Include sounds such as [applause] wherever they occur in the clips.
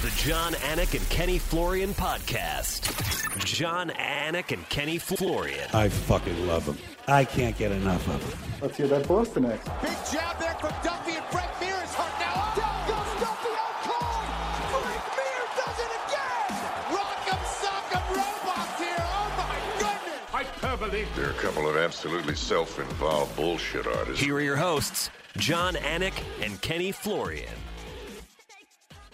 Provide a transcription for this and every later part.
The Jon Anik and Kenny Florian podcast. Jon Anik and Kenny Florian. I fucking love them. I can't get enough of them. Let's hear that Boston next. Big jab there from Duffy and Frank Mir is hurt now. Oh, Down goes Duffy oh, out cold. Frank Mir does it again. Rock'em sock'em robots here. Oh my goodness. Hyperbole. They're a couple of absolutely self-involved bullshit artists. Here are your hosts, Jon Anik and Kenny Florian.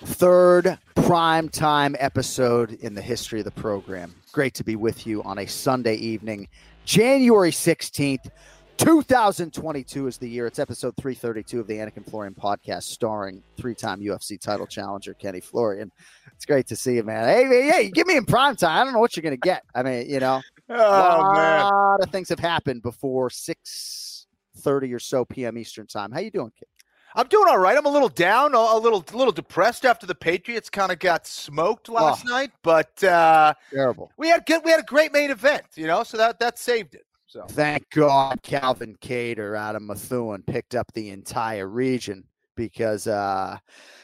Third prime time episode in the history of the program. Great to be with you on a Sunday evening, January 16th, 2022 is the year. It's episode 332 of the Anakin Florian podcast, starring three time UFC title challenger Kenny Florian. It's great to see you, man. Hey, hey, hey, give me in prime time. I don't know what you're going to get. I mean, you know, a lot of things have happened before 6 30 or so p.m. Eastern time. How you doing, kid? I'm doing all right. I'm a little down, a little, a little depressed after the Patriots kind of got smoked last Oh. night. But uh, Terrible. we had good, we had a great main event, you know, so that that saved it. So Thank God Calvin Kattar out of Methuen picked up the entire region because, uh,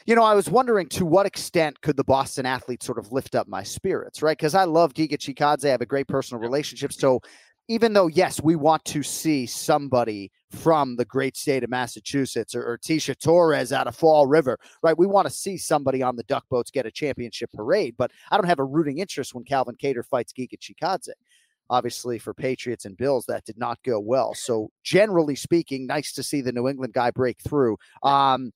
you know, I was wondering to what extent could the Boston athletes sort of lift up my spirits, right? Because I love Giga Chikadze. I have a great personal relationship. So even though, yes, we want to see somebody from the great state of Massachusetts or, or Tisha Torres out of Fall River, right? We want to see somebody on the duck boats get a championship parade, but I don't have a rooting interest when Calvin Kattar fights Giga Chikadze obviously for Patriots and Bills that did not go well. So generally speaking, nice to see the New England guy break through. Um,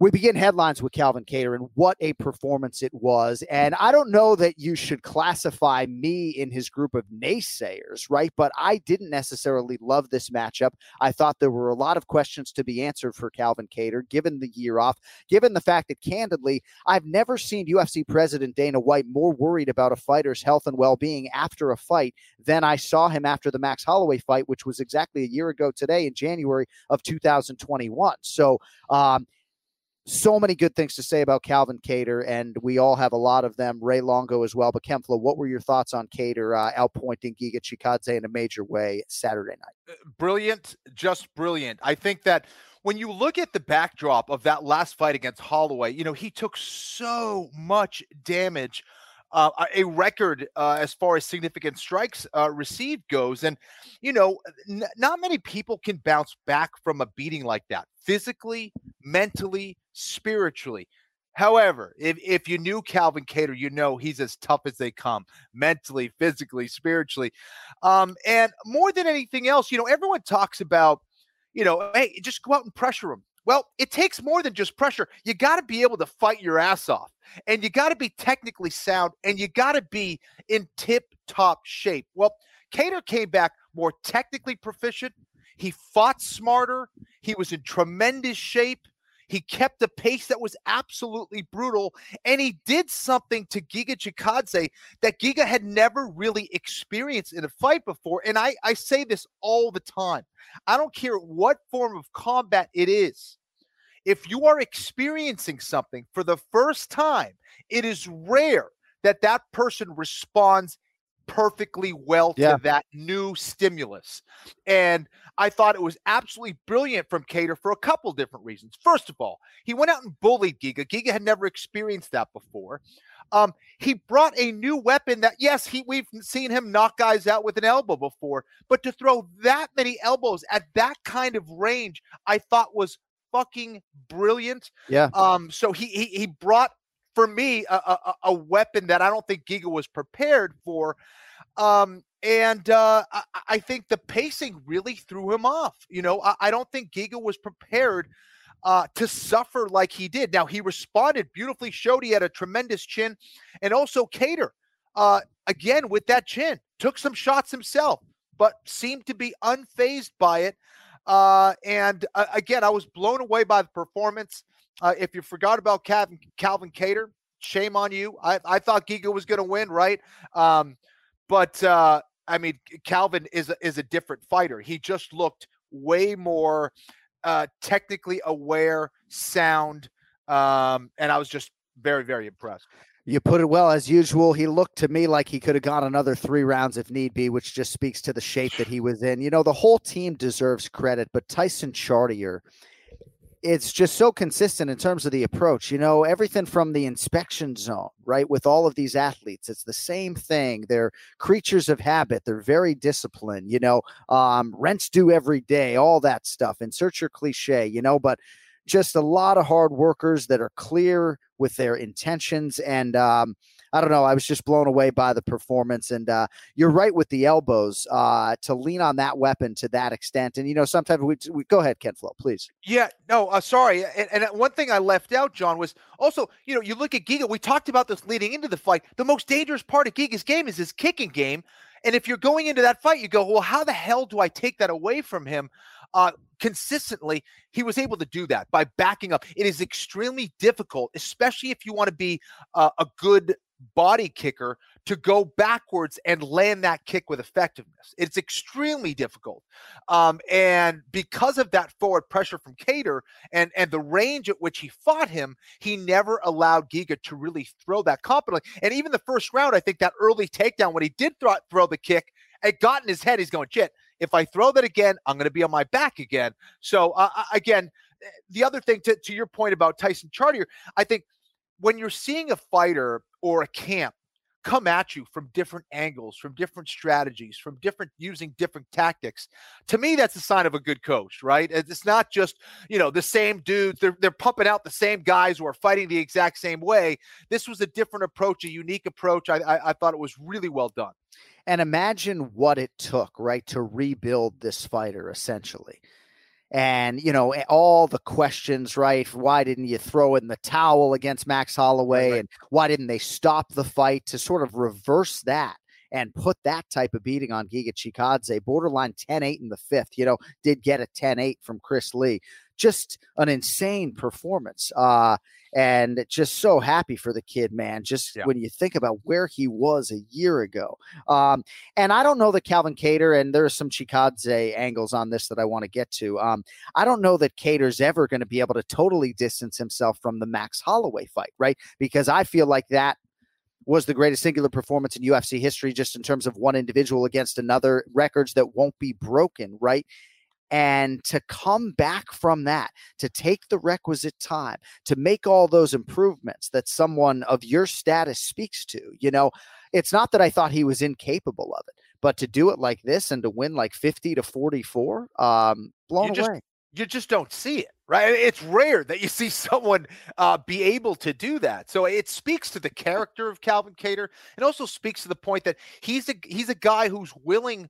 we begin headlines with Calvin Kattar and what a performance it was. And I don't know that you should classify me in his group of naysayers, right? But I didn't necessarily love this matchup. I thought there were a lot of questions to be answered for Calvin Kattar, given the year off, given the fact that candidly, I've never seen UFC President Dana White more worried about a fighter's health and well being after a fight than I saw him after the Max Holloway fight, which was exactly a year ago today in January of 2021. So, um, so many good things to say about Calvin Kattar, and we all have a lot of them. Ray Longo as well. But Kenflo, what were your thoughts on Kattar uh, outpointing Giga Chikadze in a major way Saturday night? brilliant, just brilliant. I think that when you look at the backdrop of that last fight against Holloway, you know he took so much damage. Uh, a record uh, as far as significant strikes uh, received goes. And, you know, n- not many people can bounce back from a beating like that physically, mentally, spiritually. However, if, if you knew Calvin Kattar, you know he's as tough as they come mentally, physically, spiritually. Um, and more than anything else, you know, everyone talks about, you know, hey, just go out and pressure him. Well, it takes more than just pressure. You got to be able to fight your ass off, and you got to be technically sound, and you got to be in tip top shape. Well, Kattar came back more technically proficient. He fought smarter. He was in tremendous shape. He kept a pace that was absolutely brutal, and he did something to Giga Chikadze that Giga had never really experienced in a fight before. And I, I say this all the time. I don't care what form of combat it is. If you are experiencing something for the first time, it is rare that that person responds perfectly well Yeah. to that new stimulus. And I thought it was absolutely brilliant from Kattar for a couple different reasons. First of all, he went out and bullied Giga. Giga had never experienced that before. Um, he brought a new weapon that, yes, he we've seen him knock guys out with an elbow before, but to throw that many elbows at that kind of range, I thought was fucking brilliant. Yeah. Um, so he he, he brought for me a, a, a- weapon that I don't think Giga was prepared for. Um, and uh, I, I think the pacing really threw him off. You know, I, I don't think Giga was prepared uh, to suffer like he did. Now he responded beautifully, showed he had a tremendous chin, and also Kattar uh, again with that chin took some shots himself, but seemed to be unfazed by it. Uh, and uh, again, I was blown away by the performance. Uh, if you forgot about Calvin, Calvin Kattar, shame on you. I, I thought Giga was going to win, right? Um, but uh, I mean, Calvin is a, is a different fighter. He just looked way more uh, technically aware, sound, um, and I was just very, very impressed. You put it well as usual. He looked to me like he could have gone another three rounds if need be, which just speaks to the shape that he was in. You know, the whole team deserves credit, but Tyson Chartier, it's just so consistent in terms of the approach. You know, everything from the inspection zone, right? With all of these athletes, it's the same thing. They're creatures of habit. They're very disciplined. You know, um, rents due every day, all that stuff. Insert your cliche. You know, but just a lot of hard workers that are clear with their intentions and. Um, I don't know. I was just blown away by the performance. And uh, you're right with the elbows uh, to lean on that weapon to that extent. And, you know, sometimes we, we go ahead, Ken Flo, please. Yeah, no, uh, sorry. And, and one thing I left out, John, was also, you know, you look at Giga. We talked about this leading into the fight. The most dangerous part of Giga's game is his kicking game. And if you're going into that fight, you go, well, how the hell do I take that away from him? Uh, consistently, he was able to do that by backing up. It is extremely difficult, especially if you want to be uh, a good body kicker to go backwards and land that kick with effectiveness. It's extremely difficult. Um, and because of that forward pressure from Kattar and, and the range at which he fought him, he never allowed Giga to really throw that competently. And even the first round, I think that early takedown, when he did throw, throw the kick, it got in his head. He's going, shit, if I throw that again, I'm going to be on my back again. So, uh, again, eh, the other thing to, to your point about Tyson Chartier, I think when you're seeing a fighter or a camp come at you from different angles, from different strategies, from different using different tactics. To me, that's a sign of a good coach, right? It's not just, you know, the same dudes. They're they're pumping out the same guys who are fighting the exact same way. This was a different approach, a unique approach. I, I, I thought it was really well done. And imagine what it took, right, to rebuild this fighter essentially and you know all the questions right why didn't you throw in the towel against max holloway right. and why didn't they stop the fight to sort of reverse that and put that type of beating on Giga Chikadze, borderline 10-8 in the fifth, you know, did get a 10-8 from Chris Lee. Just an insane performance. Uh, and just so happy for the kid, man. Just yeah. when you think about where he was a year ago. Um, and I don't know that Calvin Kattar, and there's some Chikadze angles on this that I want to get to. Um, I don't know that Kattar's ever going to be able to totally distance himself from the Max Holloway fight, right? Because I feel like that was the greatest singular performance in UFC history, just in terms of one individual against another, records that won't be broken, right? And to come back from that, to take the requisite time, to make all those improvements that someone of your status speaks to, you know, it's not that I thought he was incapable of it, but to do it like this and to win like 50 to 44, um, blown you just, away. You just don't see it, right? It's rare that you see [laughs] someone uh, be able to do that. So it speaks to the character of Calvin Kattar, and also speaks to the point that he's a he's a guy who's willing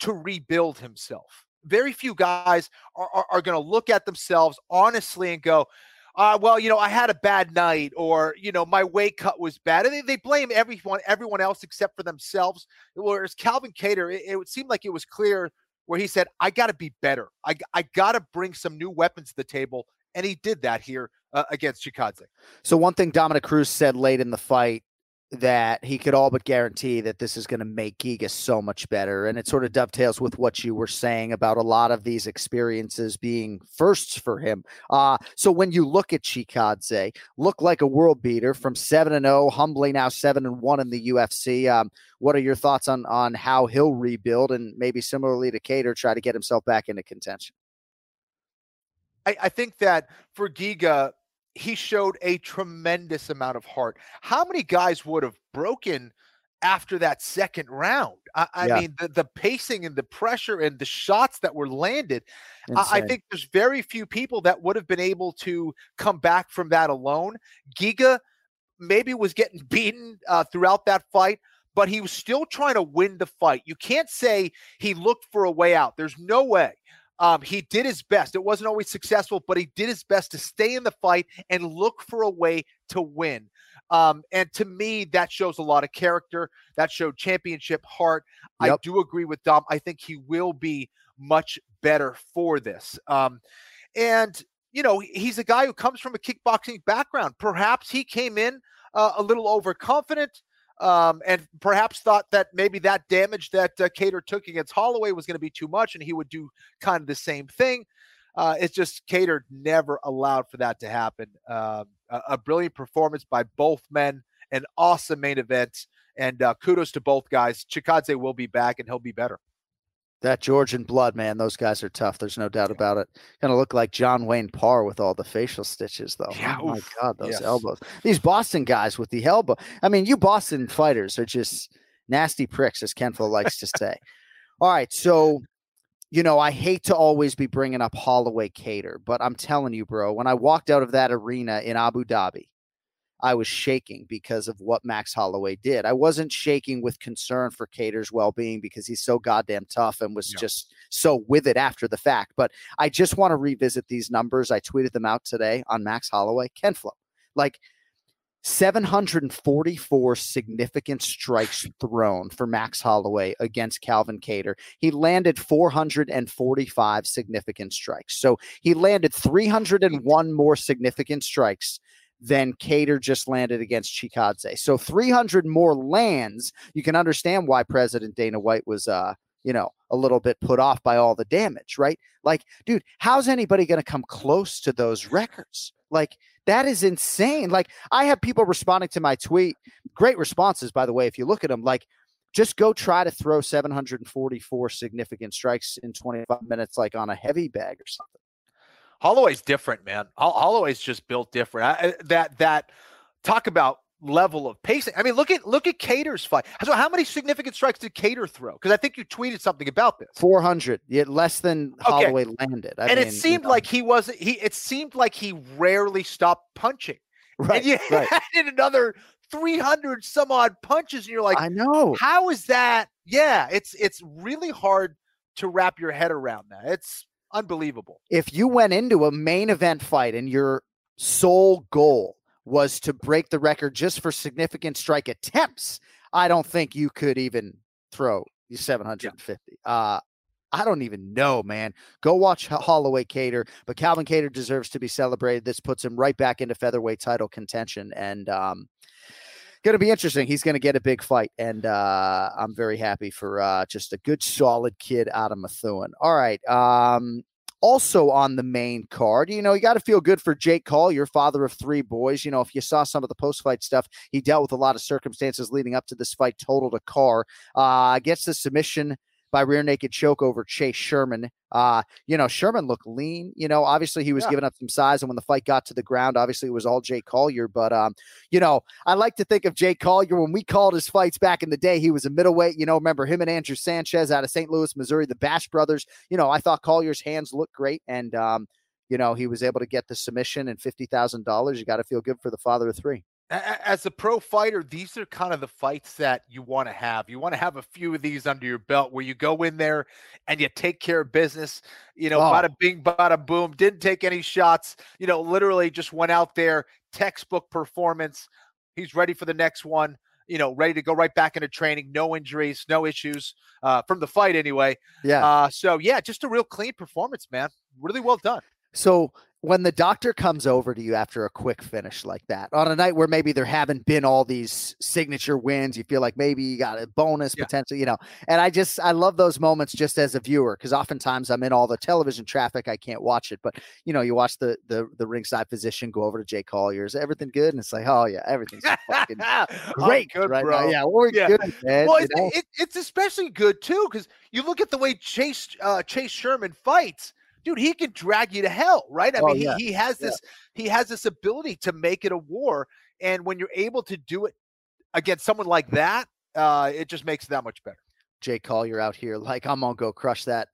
to rebuild himself very few guys are, are, are going to look at themselves honestly and go, uh, well, you know, I had a bad night, or you know, my weight cut was bad, and they, they blame everyone, everyone else except for themselves. Whereas Calvin Kattar, it, it seemed like it was clear where he said, "I got to be better. I I got to bring some new weapons to the table," and he did that here uh, against Chikadze. So one thing Dominick Cruz said late in the fight that he could all but guarantee that this is going to make Giga so much better. And it sort of dovetails with what you were saying about a lot of these experiences being firsts for him. Uh, so when you look at Chikadze, look like a world beater from 7 and 0, humbly now 7 and 1 in the UFC. Um, what are your thoughts on on how he'll rebuild and maybe similarly to Kattar try to get himself back into contention? I, I think that for Giga, he showed a tremendous amount of heart. How many guys would have broken after that second round? I, I yeah. mean, the, the pacing and the pressure and the shots that were landed. I, I, think there's very few people that would have been able to come back from that alone. Giga maybe was getting [laughs] beaten uh, throughout that fight. But he was still trying to win the fight. You can't say he looked for a way out. There's no way. Um, he did his best. It wasn't always successful, but he did his best to stay in the fight and look for a way to win. Um, and to me, that shows a lot of character. That showed championship heart. Yep. I do agree with Dom. I think he will be much better for this. Um, and you know, he's a guy who comes from a kickboxing background. Perhaps he came in uh, a little overconfident um, and perhaps thought that maybe that damage that uh, Kattar took against Holloway was going to be too much, and he would do kind of the same thing. Uh, it's just Kattar never allowed for that to happen. Um, a, a, brilliant performance by both men, an awesome main event, and uh, kudos to both guys. Chikadze will be back, and he'll be better. That Georgian blood, man, those guys are tough. There's no doubt about it. Gonna look like John Wayne Parr with all the facial stitches, though. Yeah, oh my oof. god, those Yes. elbows. These Boston guys with the elbow. I mean, you Boston fighters are just nasty pricks, as Kenflo likes to say. All right, so you know, I hate to always be bringing up Holloway Kattar, but I'm telling you, bro, when I walked out of that arena in Abu Dhabi, I was shaking because of what Max Holloway did. I wasn't shaking with concern for Kattar's well being because he's so goddamn tough and was Yeah. just so with it after the fact. But I just want to revisit these numbers. I tweeted them out today on Max Holloway. Kenflo, like 744 significant strikes thrown for Max Holloway against Calvin Kattar. He landed 445 significant strikes. So he landed 301 more significant strikes than Kattar just landed against Chikadze. So 300 more lands. You can understand why President Dana White was, uh, you know, a little bit put off by all the damage, right? Like, dude, how's anybody going to come close to those records? Like, that is insane. Like, I have people responding to my tweet. Great responses, by the way, if you look at them. Like, just go try to throw 744 significant strikes in 25 minutes, like on a heavy bag or something. Holloway's different, man. Holloway's just built different. I, that that talk about level of pacing. I mean, look at look at Kattar's fight. So, how many significant strikes did Kattar throw? Because I think you tweeted something about this. 400, yet less than Okay. Holloway landed. I and mean, it you seemed know, like he wasn't. He it seemed like he rarely stopped punching. right, and you [laughs] right. added another three hundred some odd punches, and you're like, I know. how is that? Yeah, it's it's really hard to wrap your head around that. It's unbelievable. if you went into a main event fight and your sole goal was to break the record just for significant strike attempts, I don't think you could even throw you 750. Uh I don't even know, man. Go watch Holloway Kattar, but Calvin Kattar deserves to be celebrated. This puts him right back into featherweight title contention, and um, going to be interesting. He's going to get a big fight, and uh, I'm very happy for uh, just a good, solid kid out of Methuen. All right. Um, also on the main card, you know, you got to feel good for Jake Collier, father of three boys. You know, if you saw some of the post fight stuff, he dealt with a lot of circumstances leading up to this fight, totaled a car, uh, gets the submission by rear naked choke over Chase Sherman. Uh, you know, Sherman looked lean. You know, obviously he was Yeah. giving up some size, and when the fight got to the ground, obviously it was all Jake Collier. But um, you know, I like to think of Jake Collier when we called his fights back in the day. He was a middleweight. You know, remember him and Andrew Sanchez out of St. Louis, Missouri, the Bash brothers. You know, I thought Collier's hands looked great, and um, you know, he was able to get the submission and fifty thousand dollars. You got to feel good for the father of three. As a pro fighter, these are kind of the fights that you want to have. You want to have a few of these under your belt where you go in there and you take care of business. You know, Oh. bada bing, bada boom. Didn't take any shots. You know, literally just went out there, textbook performance. He's ready for the next one. You know, ready to go right back into training. No injuries, no issues uh, from the fight anyway. Yeah. Uh, so yeah, just a real clean performance, man. Really well done. So when the doctor comes over to you after a quick finish like that, on a night where maybe there haven't been all these signature wins, you feel like maybe you got a bonus Yeah. potential, you know. And I just I love those moments just as a viewer because oftentimes I'm in all the television traffic, I can't watch it. But you know, you watch the the the ringside physician go over to Jay Collier's, everything good? And it's like, oh yeah, everything's fucking I'm [laughs] great good, right bro. now. Yeah, we're Yeah. good, man. Well, it's, it, it's especially good too because you look at the way Chase uh, Chase Sherman fights, dude. He can drag you to hell, right? I Oh, mean, yeah. he, he has Yeah. this he has this ability to make it a war, and when you're able to do it against someone like that, uh, it just makes it that much better. Jay Collier out here, like I'm gonna go crush that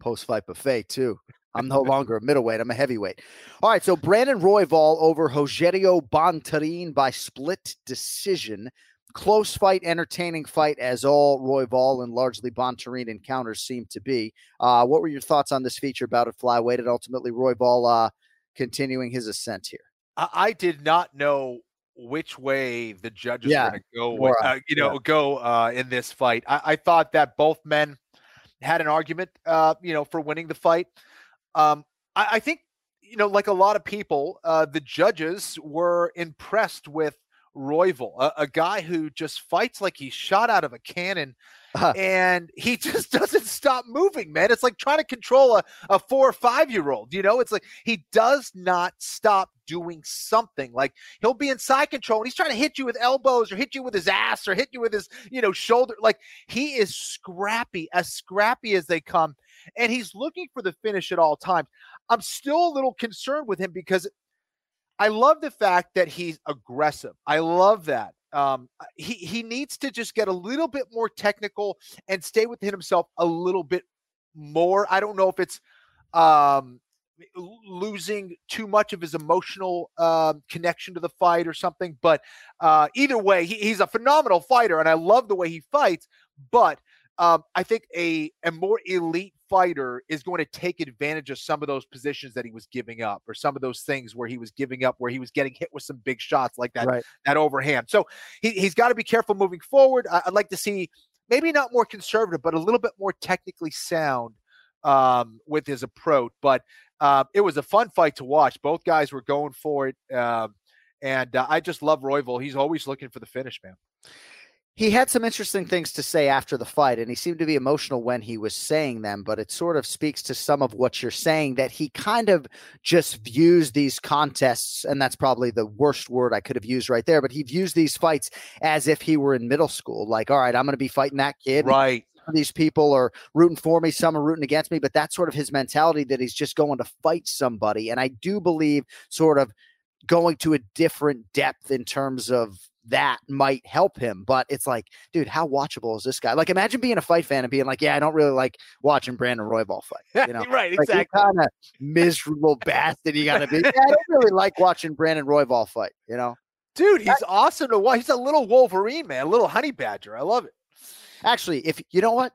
post fight buffet too. I'm no longer a middleweight, I'm a heavyweight. All right, so Brandon Royval over Rogerio Bontorin by split decision. Close fight, entertaining fight, as all Royval and largely Bontorin encounters seem to be. Uh, what were your thoughts on this feature bout at flyweight and ultimately Royval uh, continuing his ascent here? I, I did not know which way the judges Yeah, were going to go. With, uh, you know, go uh, in this fight. I, I thought that both men had an argument, uh, you know, for winning the fight. Um, I, I think, you know, like a lot of people, uh, the judges were impressed with Royval, a, a guy who just fights like he's shot out of a cannon Uh-huh. and he [laughs] just doesn't stop moving, man. It's like trying to control a, a four or five year old. You know, it's like he does not stop doing something. Like he'll be in side control and he's trying to hit you with elbows or hit you with his ass or hit you with his, you know, shoulder. Like he is scrappy, as scrappy as they come. And he's looking for the finish at all times. I'm still a little concerned with him because I love the fact that he's aggressive. I love that. Um, he he needs to just get a little bit more technical and stay within himself a little bit more. I don't know if it's um, losing too much of his emotional um, connection to the fight or something, but uh, either way, he, he's a phenomenal fighter, and I love the way he fights. But um, I think a a more elite fighter is going to take advantage of some of those positions that he was giving up, or some of those things where he was giving up, where he was getting hit with some big shots like that Right. that overhand. So he, he's got to be careful moving forward. I, I'd like to see maybe not more conservative, but a little bit more technically sound um, with his approach. But uh, it was a fun fight to watch. Both guys were going for it. Um, and uh, I just love Royval. He's always looking for the finish, man. He had some interesting things to say after the fight, and he seemed to be emotional when he was saying them. But it sort of speaks to some of what you're saying that he kind of just views these contests, and that's probably the worst word I could have used right there. But he views these fights as if he were in middle school. Like, all right, I'm going to be fighting that kid. Right. These people are rooting for me, some are rooting against me, but that's sort of his mentality that he's just going to fight somebody. And I do believe sort of going to a different depth in terms of that might help him. But it's like, dude, how watchable is this guy? Like, imagine being a fight fan and being like, yeah, I don't really like watching Brandon Royval fight. [laughs] You know, right. like, what kind of miserable bastard you got to be. Yeah, I don't really like watching Brandon Royval fight. You know, Dude, he's awesome to watch. He's a little Wolverine, man, a little honey badger. I love it. actually, if you know what,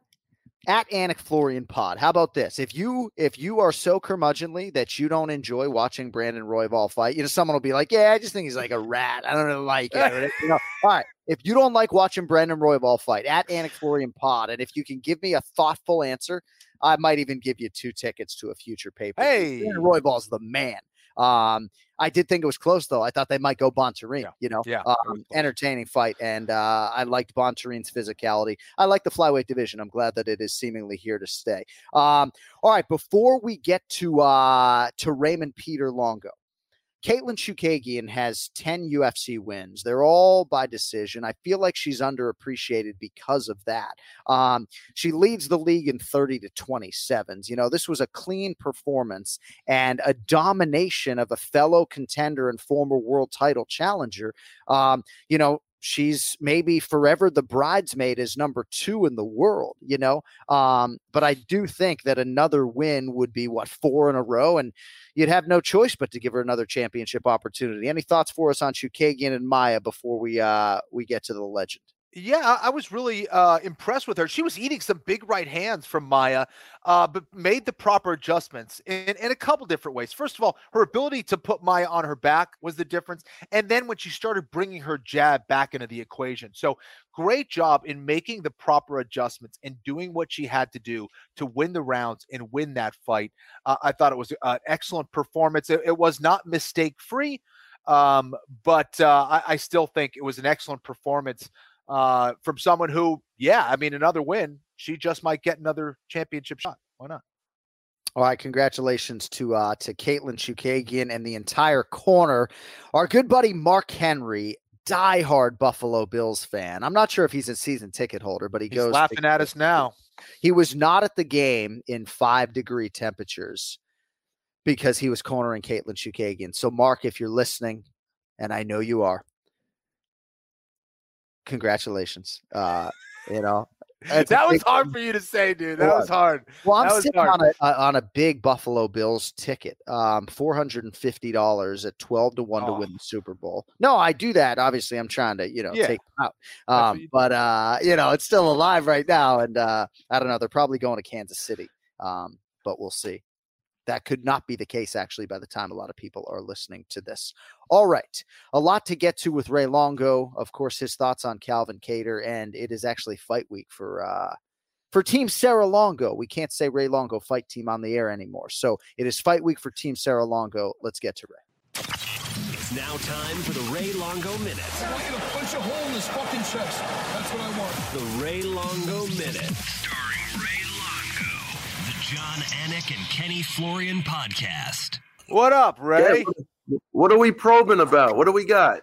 at Anik Florian Pod, how about this? If you if you are so curmudgeonly that you don't enjoy watching Brandon Royval fight, you know, someone will be like, "Yeah, I just think he's like a rat. I don't really like it." you know, [laughs] all right. If you don't like watching Brandon Royval fight, at Anik Florian Pod, and if you can give me a thoughtful answer, I might even give you two tickets to a future paper. Hey. Brandon Royval's the man. Um, I did think it was close though. I thought they might go Bontorin. Yeah. You know, Yeah, um, entertaining fight, and uh, I liked Bontorin's physicality. I like the flyweight division. I'm glad that it is seemingly here to stay. Um, all right, before we get to uh, to Raymond Peter Longo, Katlyn Chookagian has 10 UFC wins. They're all by decision. I feel like she's underappreciated because of that. Um, she leads the league in 30 to 27s. You know, this was a clean performance and a domination of a fellow contender and former world title challenger. Um, you know, she's maybe forever the bridesmaid is number two in the world, you know. Um, but I do think that another win would be what four in a row, and you'd have no choice but to give her another championship opportunity. Any thoughts for us on Chookagian and Maia before we uh we get to the legend? Yeah, I, was really uh, impressed with her. She was eating some big right hands from Maia, uh, but made the proper adjustments in, in a couple different ways. First of all, her ability to put Maia on her back was the difference. And then when she started bringing her jab back into the equation. So great job in making the proper adjustments and doing what she had to do to win the rounds and win that fight. Uh, I thought it was an excellent performance. It, it was not mistake free, um, but uh, I, I still think it was an excellent performance uh, from someone who, yeah, I mean, another win, she just might get another championship shot. Why not? All right, congratulations to uh to Katlyn Chookagian and the entire corner. Our good buddy Mark Henry, diehard Buffalo Bills fan. I'm not sure if he's a season ticket holder, but he He's goes to laughing at us now. He was not at the game in five degree temperatures because he was cornering Katlyn Chookagian. So, Mark, if you're listening, and I know you are, congratulations. Uh, you know, [laughs] that was hard thing. for you to say, dude. That was hard. Well, I'm sitting hard. on a, a on a big Buffalo Bills ticket, um, four hundred and fifty dollars at twelve to one to win Oh. the Super Bowl. No, I do that. Obviously, I'm trying to you know Yeah. take them out. Um, but uh, you know, it's still alive right now, and uh, I don't know. They're probably going to Kansas City, um, but we'll see. That could not be the case actually by the time a lot of people are listening to this. All right, a lot to get to with Ray Longo. Of course, his thoughts on Calvin Cater, and it is actually fight week for uh, for Team Serra Longo. We can't say Ray Longo fight team on the air anymore. So it is fight week for Team Serra Longo. Let's get to Ray. It's now time for the Ray Longo Minute. I want you to punch a hole in his fucking chest. That's what I want. The Ray Longo Minute. Jon Anik and Kenny Florian podcast. What up, Ray? Yeah, what are we probing about? What do we got?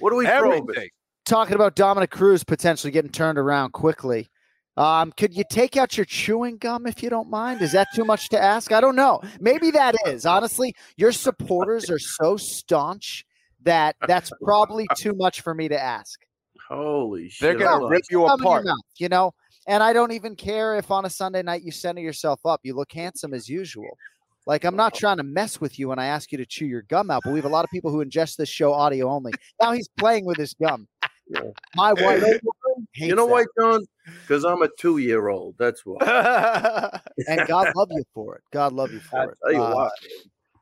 What are we Everything. probing? Talking about Dominick Cruz potentially getting turned around quickly. Um, could you take out your chewing gum if you don't mind? Is that too much to ask? I don't know. Maybe that is. Honestly, your supporters are so staunch that that's probably too much for me to ask. Holy shit! They're gonna rip you Gum your apart. mouth, you know. And I don't even care if on a Sunday night you center yourself up. You look handsome as usual. Like I'm not trying to mess with you when I ask you to chew your gum out, but we have a lot of people who ingest this show audio only. Now he's playing with his gum. Yeah. My wife hates You know that. why, John? Because I'm a two-year-old. That's why. [laughs] and God love you for it. God love you for I it. tell you Uh, what,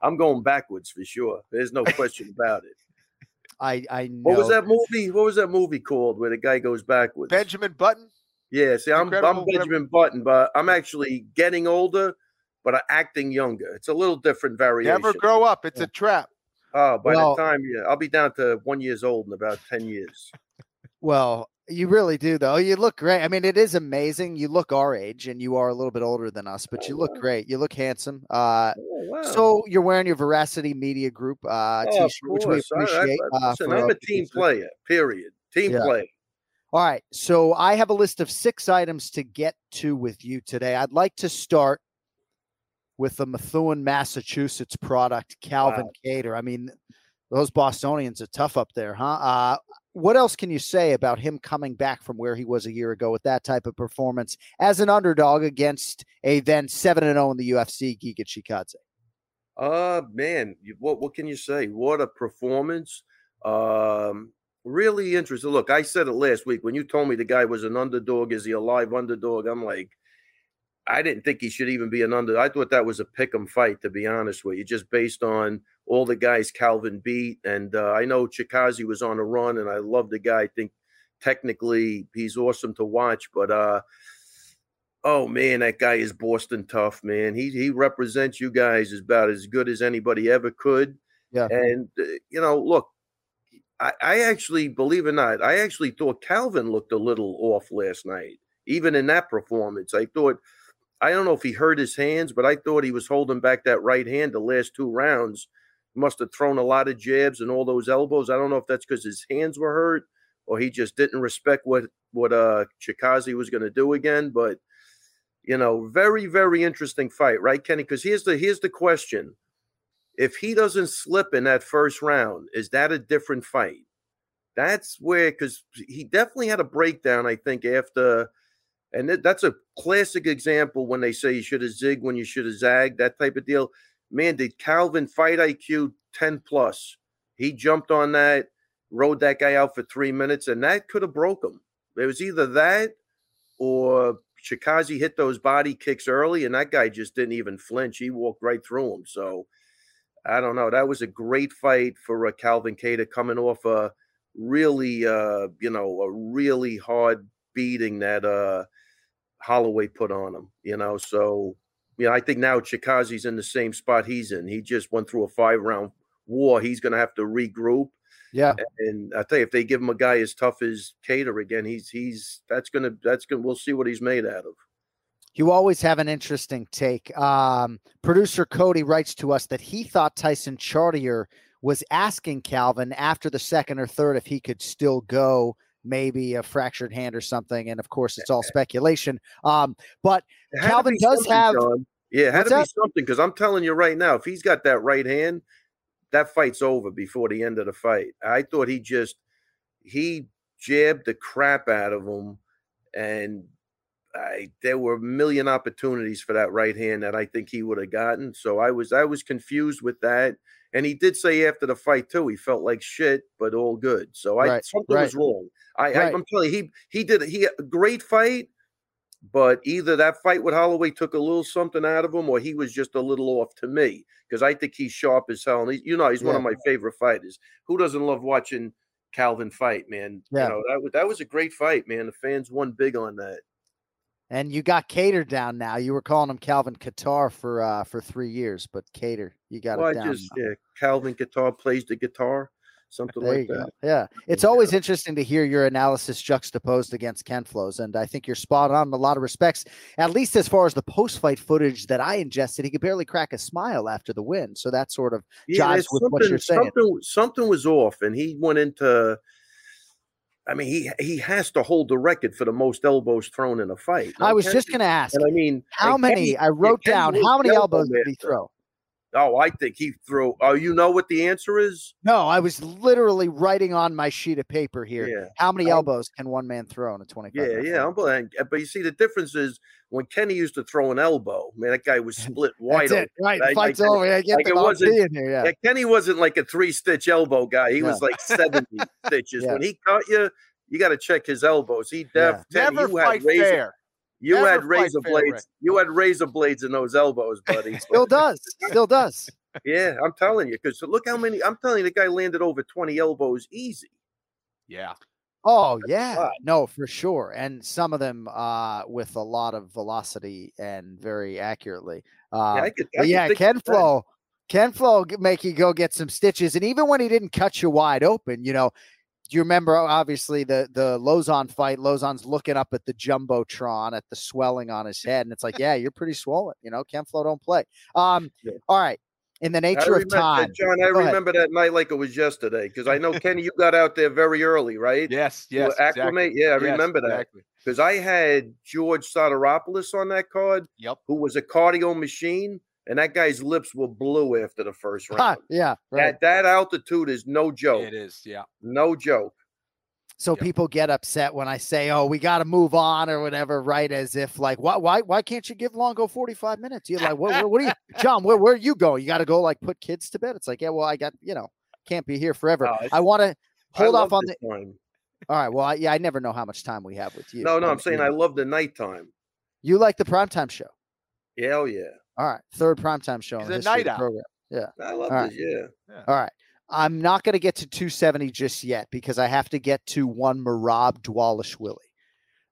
I'm going backwards for sure. There's no question about it. I I know. What was that movie? What was that movie called where the guy goes backwards? Benjamin Button. Yeah, see, I'm, I'm Benjamin Button, but I'm actually getting older, but I'm acting younger. It's a little different variation. Never grow up. It's a trap. Oh, by Well- the time yeah, I'll be down to one years old in about ten years. Well, you really do though. You look great. I mean, it is amazing. You look our age, and you are a little bit older than us, but you look great. You look handsome. Uh, Oh, wow. so you're wearing your Veracity Media Group uh, Oh, t-shirt, which we course. I- I- appreciate. uh, listen, for I'm a team player. Period. Team Yeah. play. All right. So I have a list of six items to get to with you today. I'd like to start with the Methuen, Massachusetts product, Calvin Kattar. I mean, those Bostonians are tough up there, huh? Uh, what else can you say about him coming back from where he was a year ago with that type of performance as an underdog against a then 7 and 0 in the UFC, Giga Chikadze? Uh man, what what can you say? What a performance. Um really interesting. Look, I said it last week when you told me the guy was an underdog, is he a live underdog? I'm like, I didn't think he should even be an under. I thought that was a pick 'em fight, to be honest with you, just based on all the guys Calvin beat. And uh, I know Chikazi was on a run, and I love the guy. I think technically he's awesome to watch, but uh oh man, that guy is Boston tough, man. He he represents you guys as about as good as anybody ever could. Yeah. And uh, you know, look, I, actually believe it or not, I actually thought Calvin looked a little off last night, even in that performance. I thought I don't know if he hurt his hands, but I thought he was holding back that right hand the last two rounds. Must have thrown a lot of jabs and all those elbows. I don't know if that's because his hands were hurt or he just didn't respect what what uh Chikazi was going to do again. But you know, very very interesting fight, right, Kenny? Because here's the here's the question: If he doesn't slip in that first round, is that a different fight? That's where because he definitely had a breakdown. I think after, and that's a classic example when they say you should have zigged when you should have zagged, that type of deal. Man, did Calvin fight IQ ten plus? He jumped on that, rode that guy out for three minutes, and that could have broke him. It was either that or Chikazi hit those body kicks early, and that guy just didn't even flinch. He walked right through him. So I don't know. That was a great fight for uh, Calvin Kattar coming off a really, uh, you know, a really hard beating that uh, Holloway put on him. You know, so you know, I think now Chikazi's in the same spot he's in. He just went through a five round war. He's going to have to regroup. Yeah. And I tell you, if they give him a guy as tough as Kattar again, he's he's that's gonna that's gonna we'll see what he's made out of. You always have an interesting take. Um, producer Cody writes to us that he thought Tyson Chartier was asking Calvin after the second or third if he could still go, maybe a fractured hand or something. And of course, it's all [laughs] speculation. Um, but It had to Calvin does have. John. Yeah, it had to be that? something because I'm telling you right now, if he's got that right hand, that fight's over before the end of the fight. I thought he just he jabbed the crap out of him, and I there were a million opportunities for that right hand that I think he would have gotten. So I was I was confused with that. And he did say after the fight too, he felt like shit, but all good. So I Right, something right. was wrong. I, I Right. I'm telling you, he he did he a great fight, but either that fight with Holloway took a little something out of him, or he was just a little off to me because I think he's sharp as hell. And he, you know, he's one of my favorite fighters. Who doesn't love watching Calvin fight, man? Yeah. You know that was that was a great fight, man. The fans won big on that. And you got Kattar down now. You were calling him Calvin Qatar for uh for three years, but Kattar, you got Well, it I down. just yeah, Calvin guitar plays the guitar. something There like that. go. Yeah. It's always interesting to hear your analysis juxtaposed against Ken Flo's. And I think you're spot on in a lot of respects, at least as far as the post fight footage that I ingested. He could barely crack a smile after the win. So that sort of Yeah, jives with what you're saying. Something, something was off, and he went into. I mean, he he has to hold the record for the most elbows thrown in a fight. I was just going to ask And I mean, how many, Kenny- I wrote down, how many elbows did he throw? Oh, I think he threw. Oh, you know what the answer is? No, I was literally writing on my sheet of paper here. Yeah. How many Um, elbows can one man throw in a 25? Yeah, yeah. I'm blank. But you see, the difference is when Kenny used to throw an elbow, man, that guy was [laughs] split wide That's it. Right. Like- Fight's like- over. I get like the it wasn't- here. Yeah. Yeah, Kenny wasn't like a three stitch elbow guy. He was like 70 [laughs] stitches. Yeah. When he cut you, you got to check his elbows. He def, Never had fight fair. You Never had razor blades. Rick. You had razor blades in those elbows, buddy. [laughs] Still does. Still does. yeah, I'm telling you. Because look how many. I'm telling you, the guy landed over 20 elbows easy. Yeah. Oh yeah, lot. no, for sure, and some of them uh, with a lot of velocity and very accurately. Um, yeah, I could, I but yeah, Ken of that. Flo, Ken Flo make you go get some stitches, and even when he didn't cut you wide open, you know, do you remember obviously the the Lauzon fight? Lauzon's looking up at the jumbotron at the swelling on his head, and it's like, [laughs] yeah, you're pretty swollen. You know, Ken Flo don't play. Um, Yeah. all right. In the I nature of time, John, I Go ahead. remember that night like it was yesterday because I know Kenny, you got out there very early, right? Yes. You Yes. were acclimate? exactly. Yeah, I Yes, remember that. exactly. Because I had George Soteropoulos on that card, Yep. who was a cardio machine, and that guy's lips were blue after the first round. yeah, right. At that altitude is no joke. It is. Yeah. No joke. So Yep. people get upset when I say, "Oh, we got to move on" or whatever, right? As if like, why, why, why can't you give Longo forty five minutes? You're like, what, what, what are you, [laughs] John? Where, where are you going? You got to go like put kids to bed. It's like, yeah, well, I got, you know, can't be here forever. Oh, I want to hold love off on the. time. All right, well, I, yeah, I never know how much time we have with you. No, no, I'm saying you I love the nighttime. you like the primetime show. Yeah, Hell yeah. All right, third primetime show. He's the a night the owl. program. I love All right. this. Yeah. All right. I'm not going to get to 270 just yet because I have to get to one Merab Dvalishvili,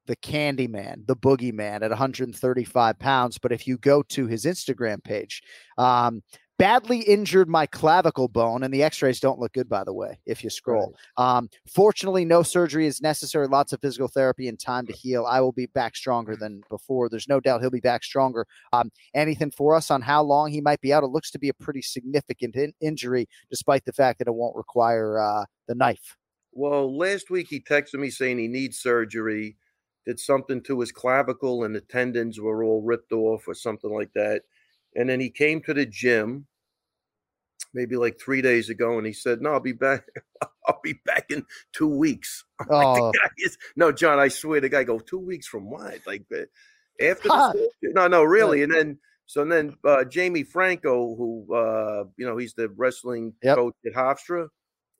the Candyman, the Boogeyman at 135 pounds. But if you go to his Instagram page, um, badly injured my clavicle bone, and the X-rays don't look good, by the way. If you scroll, um, fortunately, no surgery is necessary. Lots of physical therapy and time to heal. I will be back stronger than before. There's no doubt he'll be back stronger. Um, anything for us on how long he might be out? It looks to be a pretty significant in- injury, despite the fact that it won't require uh, the knife. Well, last week he texted me saying he needs surgery, did something to his clavicle, and the tendons were all ripped off or something like that. And then he came to the gym maybe like three days ago and he said, No, I'll be back. [laughs] I'll be back in two weeks. [laughs] Like, Oh. the guy is, no, John, I swear the guy go two weeks from what? Like uh, after the? No, no, really. And then so and then uh, Jamie Franco, who uh, you know, he's the wrestling Yep. coach at Hofstra.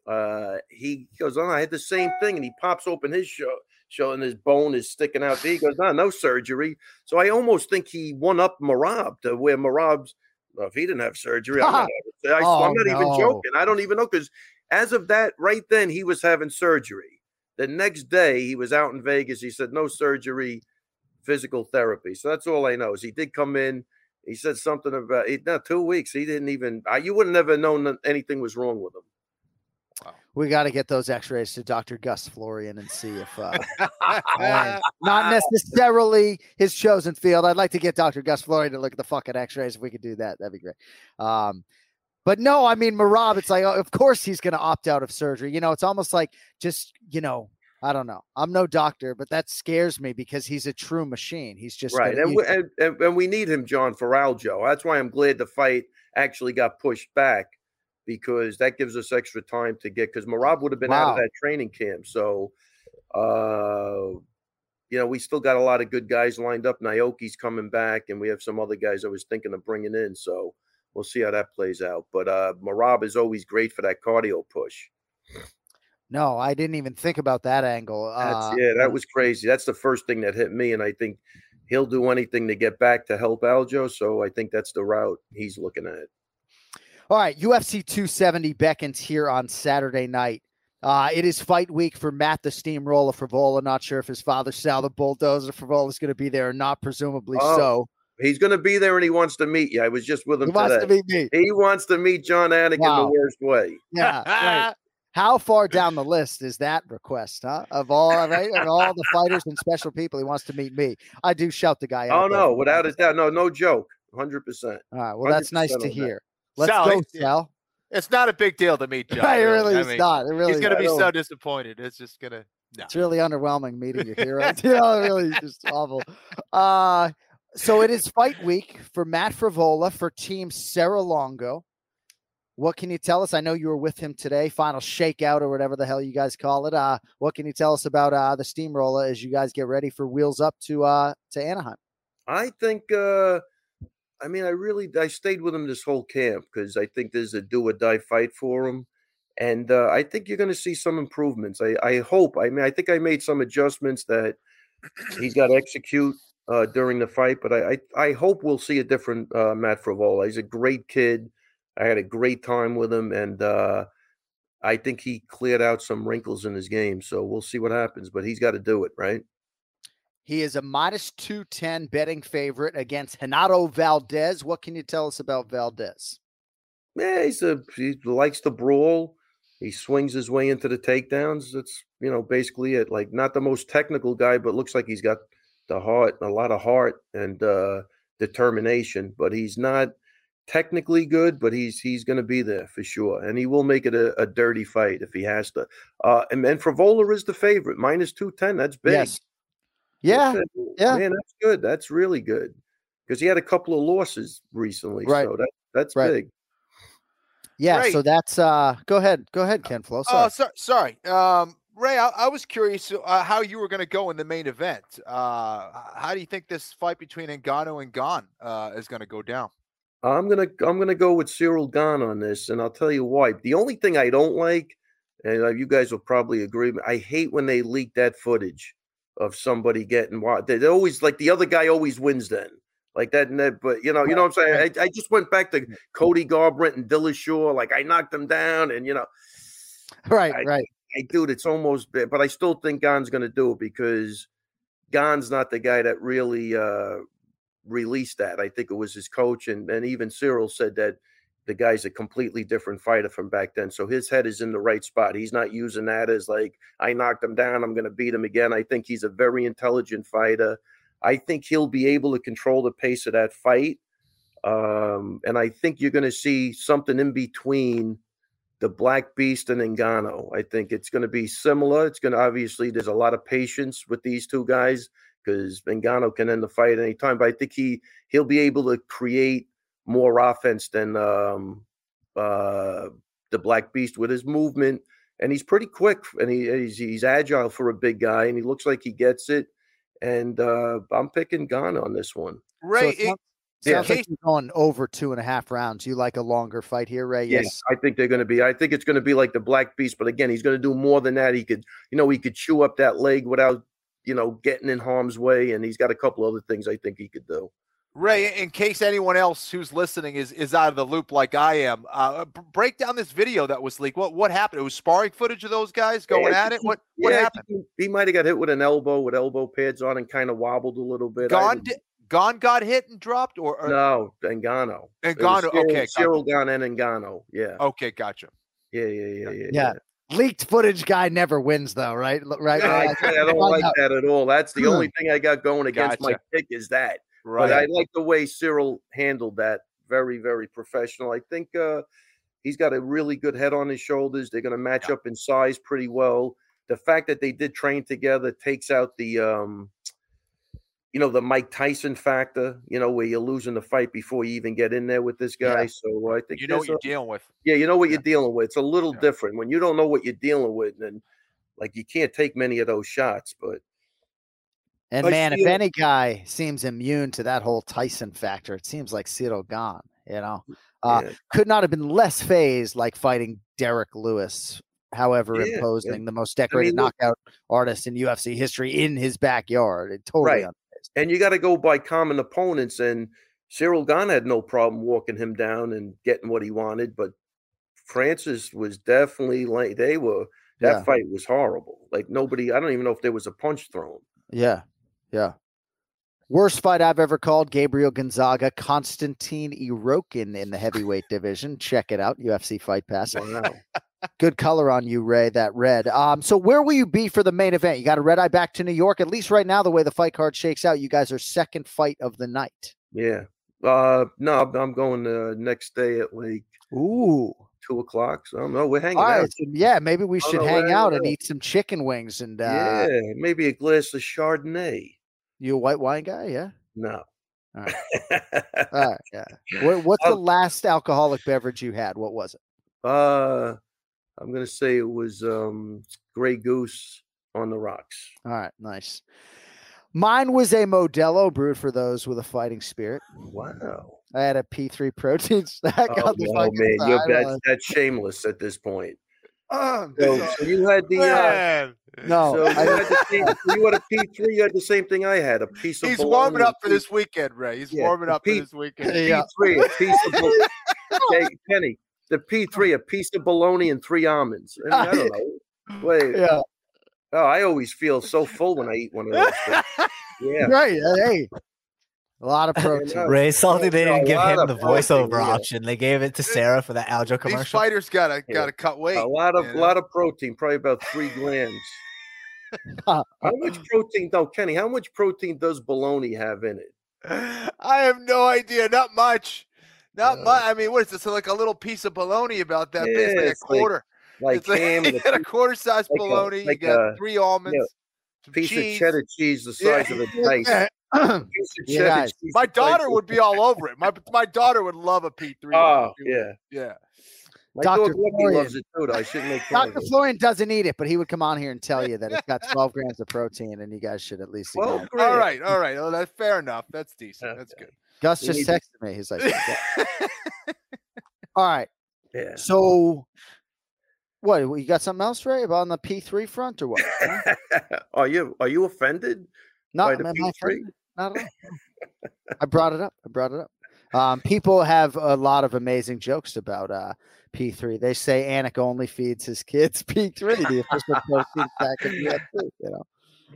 Uh, he goes, Oh, I had the same thing, and he pops open his show, showing his bone is sticking out. There. He goes, No, no surgery. So I almost think he won up Merab to where Merab's. Well, if he didn't have surgery, I'm not, [laughs] I, Oh, am not even joking. I don't even know because as of that, right then, he was having surgery. The next day, he was out in Vegas. He said, No surgery, physical therapy. So that's all I know is he did come in. He said something about it. no, two weeks. He didn't even, I, you would not have never known that anything was wrong with him. We got to get those X-rays to Dr. Gus Florian and see if uh, [laughs] not necessarily his chosen field. I'd like to get Dr. Gus Florian to look at the fucking X-rays. If we could do that, that'd be great. Um, but no, I mean Merab. It's like, oh, of course he's going to opt out of surgery. You know, it's almost like just you know, I don't know. I'm no doctor, but that scares me because he's a true machine. He's just right. And, we, and, and, we need him, John, Aljo. That's why I'm glad the fight actually got pushed back because that gives us extra time to get because Merab would have been out of that training camp. So, uh, you know, we still got a lot of good guys lined up. Naoki's coming back, and we have some other guys I was thinking of bringing in. So we'll see how that plays out. But uh, Merab is always great for that cardio push. no, I didn't even think about that angle. That's, Uh, yeah, that was crazy. That's the first thing that hit me, and I think he'll do anything to get back to help Aljo. So I think that's the route he's looking at. All right, UFC 270 beckons here on Saturday night. Uh, it is fight week for Matt the Steamroller Frevola. Not sure if his father Sal the Bulldozer Frevola is going to be there or not. Presumably Oh, so. He's going to be there, and he wants to meet you. I was just with him He wants today. to meet me. he wants to meet Jon Anik in Wow. the worst way. Yeah, right. [laughs] How far down the list is that request, huh? Of all right, of all the fighters and special people, he wants to meet me. I do shout the guy out. Oh no, without a doubt, no, no joke, hundred percent. All right, well, that's nice to hear. that. Hear. Let's Sal, go, it's- Sal. It's not a big deal to meet [laughs] John. it really I is mean, not. It really He's gonna is. be so disappointed. It's just gonna. No. It's really underwhelming meeting your heroes. you know, really just awful. Uh, so it is fight week for Matt Frevola for Team Serra Longo. What can you tell us? I know you were with him today, final shakeout or whatever the hell you guys call it. Uh, what can you tell us about uh, the steamroller as you guys get ready for wheels up to uh, to Anaheim? I think. uh I mean, I really I stayed with him this whole camp because I think there's a do or die fight for him, and uh, I think you're going to see some improvements. I I hope. I mean, I think I made some adjustments that he's got to execute uh, during the fight, but I, I I hope we'll see a different uh, Matt Frevola. He's a great kid. I had a great time with him, and uh, I think he cleared out some wrinkles in his game. So we'll see what happens, but he's got to do it, right? He is a minus 210 betting favorite against Renato Valdez. What can you tell us about Valdez? Yeah, he's a he likes to brawl. He swings his way into the takedowns. That's you know basically it. Like not the most technical guy, but looks like he's got the heart, a lot of heart and uh, determination. But he's not technically good, but he's he's going to be there for sure, and he will make it a, a dirty fight if he has to. Uh, and and Frevola is the favorite, minus two ten. That's big. Yes. Yeah. Uh, yeah. man, that's good. That's really good because he had a couple of losses recently. Right. So that that's Right. big. Yeah. Great. So that's uh go ahead. Go ahead, Kenflo. Sorry. Oh, so, sorry. Um, Ray, I, I was curious uh, how you were going to go in the main event. Uh, how do you think this fight between Ngannou and Gane uh, is going to go down? I'm gonna I'm gonna go with Ciryl Gane on this, and I'll tell you why. The only thing I don't like, and uh, you guys will probably agree, I hate when they leak that footage of somebody getting wild. They always like the other guy always wins then. Like that, and that, but you know, you know what I'm saying. I, I just went back to Cody Garbrandt and Dillashaw. Like I knocked them down, and you know, right, I- right. I dude, it's almost, but I still think Gane's going to do it because Gane's not the guy that really uh, released that. I think it was his coach, and and even Ciryl said that the guy's a completely different fighter from back then. So his head is in the right spot. He's not using that as like I knocked him down, I'm going to beat him again. I think he's a very intelligent fighter. I think he'll be able to control the pace of that fight. Um, and I think you're going to see something in between the Black Beast and Ngannou. I think it's going to be similar. It's going to obviously there's a lot of patience with these two guys because Ngannou can end the fight anytime. But I think he he'll be able to create more offense than um, uh, the Black Beast with his movement, and he's pretty quick and he, he's he's agile for a big guy, and he looks like he gets it. And uh, I'm picking Gane on this one. So Ray, it sounds, Yeah. like you're going over two and a half rounds. You like a longer fight here, Ray? Yeah, Yes. I think they're going to be. I think it's going to be like the Black Beast, but again, he's going to do more than that. He could, you know, he could chew up that leg without, you know, getting in harm's way, and he's got a couple other things I think he could do. Ray, in case anyone else who's listening is is out of the loop like I am, uh, b- break down this video that was leaked. What what happened? It was sparring footage of those guys going Yeah, at it. What he- what yeah, happened? He, he might have got hit with an elbow with elbow pads on and kind of wobbled a little bit. I Gane would- di- Gane got hit and dropped, or, or no, Ngannou. It was Ngannou, Ciryl- okay, gotcha. Ciryl Gane and Ngannou. Yeah, okay, gotcha. yeah, yeah, yeah, yeah. Yeah. Leaked footage guy never wins, though, right? L- Right. Yeah, I, I don't like that at all. That's the only thing I got going against my pick is that. Right. But I like the way Ciryl handled that. Very, very professional. I think uh, he's got a really good head on his shoulders. They're going to match Yeah. up in size pretty well. The fact that they did train together takes out the, um, you know, the Mike Tyson factor. You know, where you're losing the fight before you even get in there with this guy. Yeah. So I think you know what you're a- dealing with. yeah, you know what Yeah. you're dealing with. It's a little different when you don't know what you're dealing with, and like you can't take many of those shots. But And I man, if any guy seems immune to that whole Tyson factor, it seems like Ciryl Gane. You know, uh, yeah. could not have been less phased like fighting Derrick Lewis. However Yeah, imposing, and- the most decorated look- knockout artist in UFC history in his backyard. It totally Right. unfazed. and you got to go by common opponents. And Ciryl Gane had no problem walking him down and getting what he wanted, but Francis was definitely like they were. That Yeah. fight was horrible. Like nobody. I don't even know if there was a punch thrown. Yeah, yeah. Worst fight I've ever called: Gabriel Gonzaga, Konstantin Erokhin in the heavyweight division. Check it out, UFC Fight Pass. Wow. Good color on you, Ray. That red. Um, so where will you be for the main event? You got a red eye back to New York. At least right now, the way the fight card shakes out, you guys are second fight of the night. Yeah. Uh, no, I'm- I'm going uh, next day at like Ooh. Two o'clock. So I don't know. We're hanging All out. right. so yeah, maybe we Oh, should hang out and eat some chicken wings. And uh, yeah, maybe a glass of Chardonnay. you a white wine guy? Yeah. No. All right. [laughs] All right. Yeah. What, what's the last alcoholic beverage you had? What was it? uh, I'm gonna say it was um Grey Goose on the rocks. All right. Nice. Mine was a Modelo brewed for those with a fighting spirit. Wow. I had a P3 protein [laughs] stack Oh, on the no, fucking man, you're, side. that's, that's shameless at this point. Um, So, so you had the uh, man, No, so you, I- had the [laughs] same, you, had a P three. You had the same thing I had. A piece of. he's warming up for this weekend, Ray. He's Yeah, warming the up for this weekend. [laughs] Yeah. P three, a piece of. okay, Penny, the P three, a piece of bologna and three almonds. I, mean, I don't know. Wait, yeah. oh, I always feel so full when I eat one of those. things. Yeah. Right. uh, Hey. A lot of [laughs] protein. Ray salty they didn't give him of the protein, voiceover yeah. option. They gave it to Serra for the Aljo commercial. These fighters gotta gotta cut weight. A lot of you lot of protein, probably about three grams. [laughs] How much protein? No, Kenny. How much protein does bologna have in it? I have no idea. Not much. Not Uh, much. I mean, what is this? Like a little piece of bologna about that big? Like a it's quarter. Like it's like ham [laughs] and you got a a quarter size like a- bologna. like you got a- three almonds. some piece cheese. of cheddar cheese the Yeah. size of a dice. [clears throat] yeah, my daughter would be all over it. My my daughter would love a P three. Oh yeah, yeah. Dr. Florian loves it too. I shouldn't make Dr. Florian doesn't eat it, but he would come on here and tell you that it's got 12 grams of protein, and you guys should at least. Well, eat all right, all right. Well, that's fair enough. That's decent. Okay. That's good. Gus just texted me. He's like, yeah. [laughs] all right. Yeah. So, what you got? Something else, Ray, about on the P3 front, or what? [laughs] are you are you offended? No, by the P3? Not at all. [laughs] I brought it up. I brought it up. Um, people have a lot of amazing jokes about uh, P3. They say Anik only feeds his kids [laughs] P3, the official protein stack of the You know,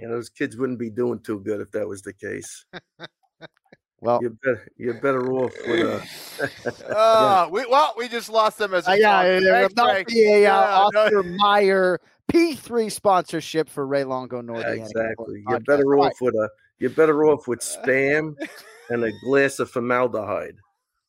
Yeah, those kids wouldn't be doing too good if that was the case. well, You're better. You're better off with a. [laughs] Uh, we well, we just lost them as a Uh, yeah, sponsor. yeah, yeah, Thanks, would not Ray. be a Yeah, no- Oscar Mayer P3 sponsorship for Ray Longo nor the Anik exactly. You're better off with a. You're better off with spam and a glass of formaldehyde.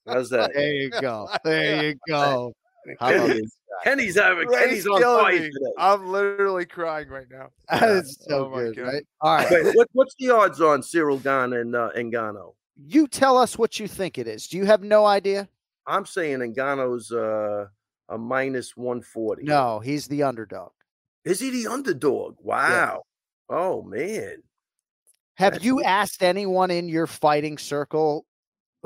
How's that? There you go. There you [laughs] go. How about Kenny Kenny's having. Kenny's on fire today. I'm literally crying right now. [laughs] That's so Oh good, right? All right. Wait, what, what's the odds on Ciryl Gane and uh, Ngannou? You tell us what you think it is. Do you have no idea? I'm saying Ngannou's uh, a minus 140. No, he's the underdog. Is he the underdog? Wow. Oh, man. Have That's you what- asked anyone in your fighting circle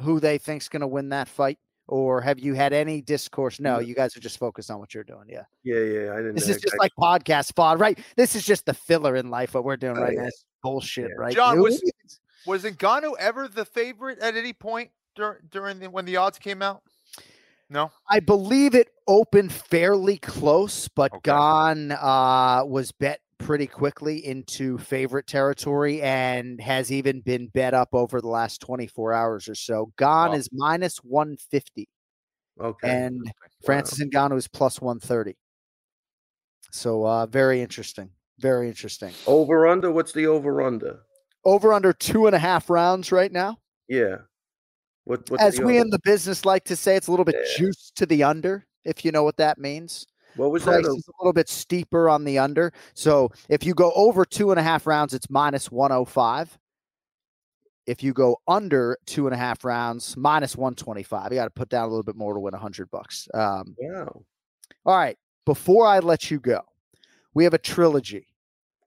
who they think's going to win that fight? Or have you had any discourse? No, No. you guys are just focused on what you're doing. Yeah. Yeah, yeah. I didn't This know. is just I- like podcast fod, right? This is just the filler in life, what we're doing Oh, right yeah. now. It's bullshit, Yeah. right? Jon, You- was- Was Ngannou ever the favorite at any point dur- during the, when the odds came out? No. I believe it opened fairly close, but Okay. Gane uh, was bet pretty quickly into favorite territory and has even been bet up over the last 24 hours or so. Gane Wow. is minus 150 okay. and Francis Ngannou is plus 130. So uh, very interesting. Very interesting. over under? What's the over under? Over under two and a half rounds right now. Yeah. What, what's As we in the business like to say, it's a little bit Yeah. juice to the under, if you know what that means. what was price that? is a little bit steeper on the under. So if you go over two and a half rounds, it's minus 105. If you go under two and a half rounds, minus 125. You got to put down a little bit more to win 100 bucks. Um, Wow. all right. Before I let you go, we have a trilogy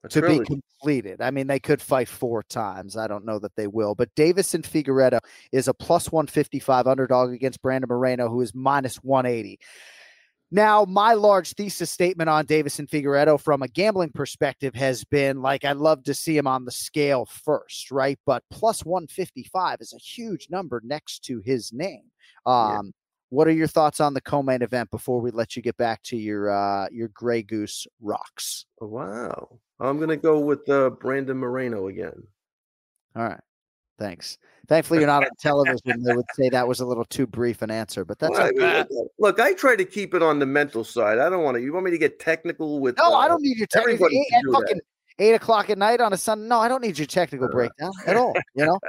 A to trilogy. be completed. I mean, they could fight four times. I don't know that they will, but Deiveson Figueiredo is a plus 155 underdog against Brandon Moreno, who is minus 180. Now, my large thesis statement on Deiveson Figueiredo from a gambling perspective has been like, I'd love to see him on the scale first, right? But plus 155 is a huge number next to his name. Yeah. Um, What are your thoughts on the co-main event before we let you get back to your uh, your Grey Goose rocks? Wow. I'm gonna go with uh, Brandon Moreno again. All right. Thanks. Thankfully, you're not on television. They would say that was a little too brief an answer, but that's Well, I okay. mean, look, I try to keep it on the mental side. I don't want to. You want me to get technical with? No, I uh, don't need your technical eight, do fucking eight o'clock at night on a Sunday. No, I don't need your technical breakdown at all. You know.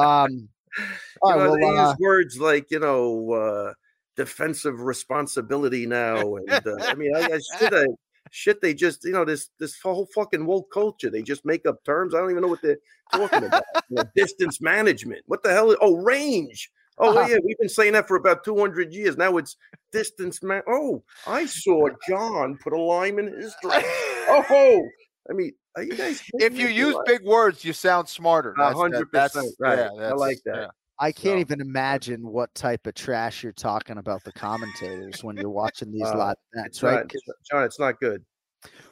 Um. [laughs] All You right. know, they uh, use words like you know uh, defensive responsibility now, and uh, I mean, I, I shit, I, shit. They just you know this this whole fucking woke culture. They just make up terms. I don't even know what they're talking about. [laughs] You know, distance management. What the hell? Is, oh, range. Oh Uh-huh. yeah, we've been saying that for about two hundred years. Now it's distance man. Oh, I saw Jon put a lime in his drink. [laughs] Oh, I mean, are you guys? If you use What? big words, you sound smarter. A That's- that- hundred that's- percent right. yeah, I like that. yeah. I can't So- even imagine what type of trash you're talking about the commentators when you're watching these Uh, live events, right? not, Jon, it's not good.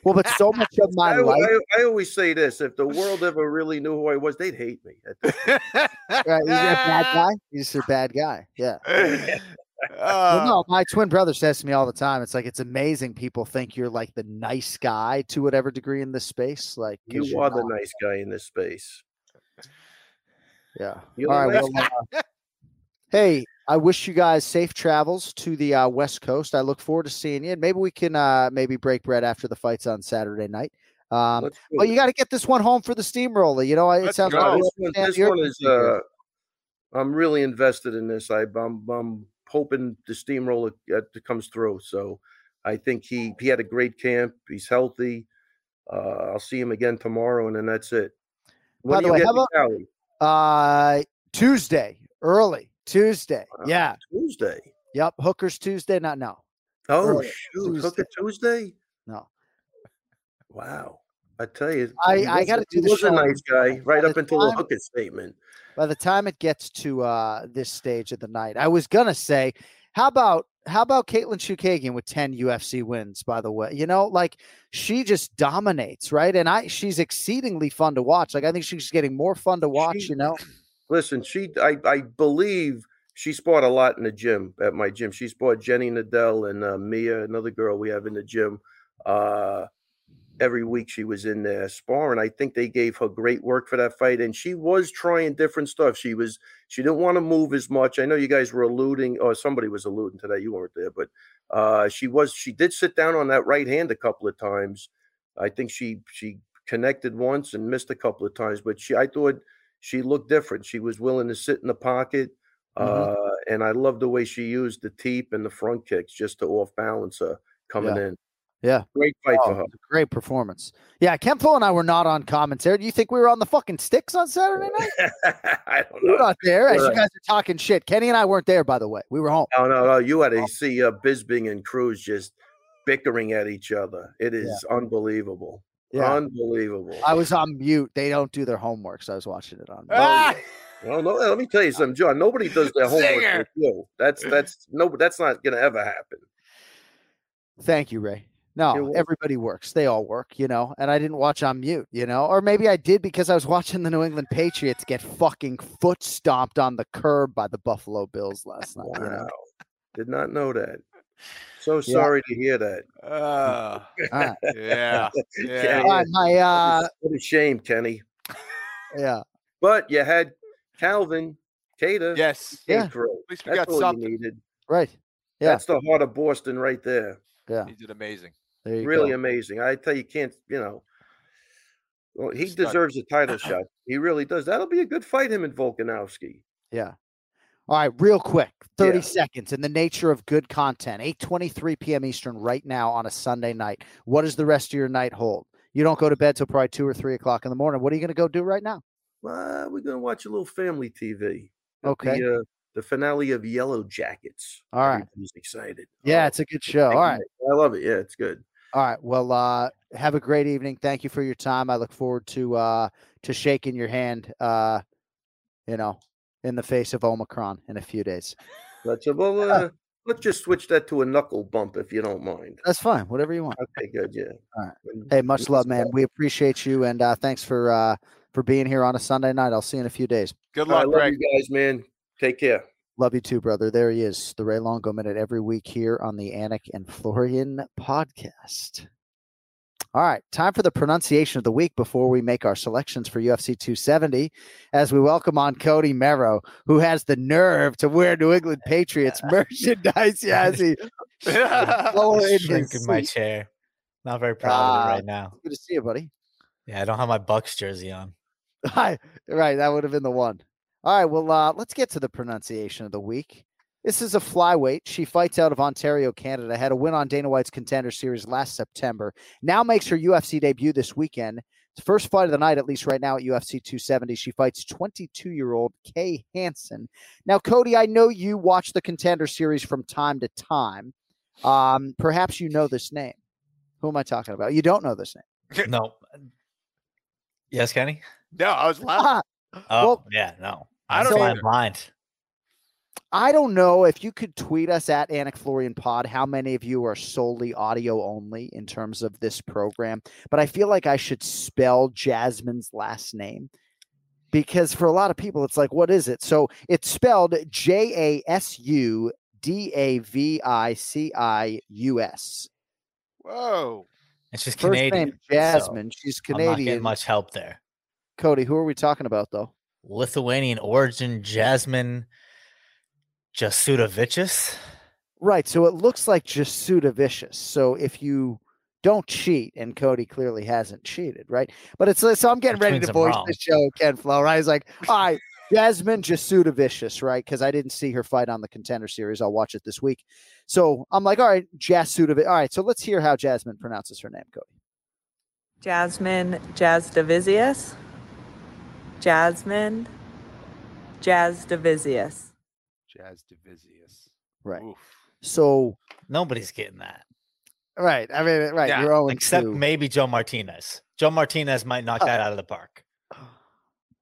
Well, but so much of [laughs] my I, life, I, I always say this: if the world [laughs] ever really knew who I was, they'd hate me. Right, you're a bad guy. You're a bad guy. Yeah. Well, [laughs] no, my twin brother says to me all the time, it's like it's amazing people think you're like the nice guy to whatever degree in this space. Like You are the nice guy in this space. Yeah. You're All right. Well, uh, hey, I wish you guys safe travels to the uh, West Coast. I look forward to seeing you. And maybe we can uh, maybe break bread after the fights on Saturday night. Um, you got to get this one home for the steamroller. You know, it Let's sounds go. like this one, this one is. Uh, I'm really invested in this. I, I'm, I'm hoping the steamroller uh, comes through. So I think he he had a great camp. He's healthy. Uh, I'll see him again tomorrow, and then that's it. By the do way, you how about-? Uh, Tuesday, early Tuesday. Wow. Yeah. Tuesday. Yep. Hookers Tuesday. Not now. Oh Early shoot! Tuesday. it Tuesday. No. Wow. I tell you, I- I gotta do he the was show a nice guy, by right the up until the time- hook it statement. By the time it gets to uh this stage of the night, I was gonna say, how about how about Katlyn Chookagian with 10 UFC wins, by the way? You know, like she just dominates, right? And I she's exceedingly fun to watch. Like I think she's getting more fun to watch, She- you know. [clears throat] Listen, she, I, I believe she sparred a lot in the gym at my gym. She sparred Jenny Nadell and uh, Mia, another girl we have in the gym. Uh, every week she was in there sparring. I think they gave her great work for that fight, and she was trying different stuff. She was, she didn't want to move as much. I know you guys were alluding, or somebody was alluding to that. You weren't there, but uh, she was. She did sit down on that right hand a couple of times. I think she she connected once and missed a couple of times, but she, I thought she looked different. She was willing to sit in the pocket. Mhm. Uh, and I love the way she used the teep and the front kicks just to off balance her coming in. Yeah. Great fight Oh, for her. great performance. Yeah, Kenflo and I were not on commentary. Do you think we were on the fucking sticks on Saturday night? [laughs] I don't know. We're not there. As you guys are talking shit. Kenny and I weren't there, by the way. We were home. No, no, no. You had to see uh, Bisping and Cruz just bickering at each other. It is unbelievable. Yeah. Unbelievable. I was on mute. They don't do their homework, so I was watching it on. mute. Ah! No, no, let me tell you something, Jon. Nobody does their [laughs] homework with you. That's that's no, that's not gonna ever happen. Thank you, Ray. You're No, everybody works. They all work, you know. And I didn't watch on mute, you know, or maybe I did because I was [laughs] watching the New England Patriots get fucking foot stomped on the curb by the Buffalo Bills last night. You know? Did not know that. So sorry to hear that. Uh, All right. [laughs] yeah. Yeah, Yeah. My uh, What a shame, Kenny. yeah, But you had Calvin, Kattar, Yes. Yeah. At least we That's got all something. you needed. right. Yeah. That's the heart of Boston right there. Yeah, He did amazing. Really go. amazing. I tell you, you can't, you know. Well, he Stud. deserves a title [clears throat] shot. He really does. That'll be a good fight, him and Volkanovski. Yeah. All right, real quick, 30 Yeah. seconds in the nature of good content. 8:23 p.m. Eastern right now on a Sunday night. What does the rest of your night hold? You don't go to bed till probably two or three o'clock in the morning. What are you going to go do right now? Uh, we're gonna watch a little family TV. Okay. The, uh, the finale of Yellow Jackets. All right. Everybody's excited. Yeah, Oh, it's a good show. All right. I love it. Yeah, it's good. All right. Well, uh, have a great evening. Thank you for your time. I look forward to uh to shaking your hand uh you know, in the face of Omicron in a few days. Let's well, [laughs] uh, let's just switch that to a knuckle bump if you don't mind. That's fine. Whatever you want. Okay, good. Yeah. All right. Hey, much love, man. We appreciate you and uh thanks for uh for being here on a Sunday night. I'll see you in a few days. Good I luck, love Greg. you guys, man. Take care. Love you too, brother. There he is, the Ray Longo Minute every week here on the Anik and Florian podcast. All right, time for the pronunciation of the week before we make our selections for UFC 270. As we welcome on Cody Merrow, who has the nerve to wear New England Patriots [laughs] merchandise. Yeah, [laughs] as he [laughs] lower in Shrink his in my chair. Not very proud of Ah, it right now. Good to see you, buddy. Yeah, I don't have my Bucks jersey on. Hi. Right, that would have been the one. All right, well, uh, let's get to the pronunciation of the week. This is a flyweight. She fights out of Ontario, Canada. Had a win on Dana White's Contender Series last September. Now makes her UFC debut this weekend. It's first fight of the night, at least right now at UFC 270. She fights 22-year-old Kay Hansen. Now, Cody, I know you watch the Contender Series from time to time. Um, perhaps you know this name. Who am I talking about? You don't know this name. No. Yes, Kenny? No, I was laughing. Oh, Well, yeah, no. I don't flying either. blind. I don't know if you could tweet us at Anik Florian Pod how many of you are solely audio only in terms of this program, but I feel like I should spell Jasmine's last name because for a lot of people it's like, what is it? So it's spelled J A S U D A V I C I U S. Whoa. And she's First Canadian. name Jasmine. She's I'm not getting Canadian. much help there. Cody, who are we talking about though? Lithuanian origin, Jasmine Jasudavicius. Right. So it looks like Jasuda Vicious. So if you don't cheat, and Cody clearly hasn't cheated, right? But it's so I'm getting Which ready to voice wrong. the show, Kenflo, right? He's like, all right, Jasmine Jasuda Vicious, right? Because I didn't see her fight on the contender series. I'll watch it this week. So I'm like, all right, Jasuda. All right, so let's hear how Jasmine pronounces her name, Cody. Jasmine Jazdavisius. Jasmine Jazdavisius. Jazz Divisius. Right. Oof. So Nobody's getting that. right, I mean, right, Yeah, you're 0 Except two. maybe Joe Martinez. Joe Martinez might knock Oh. that out of the park.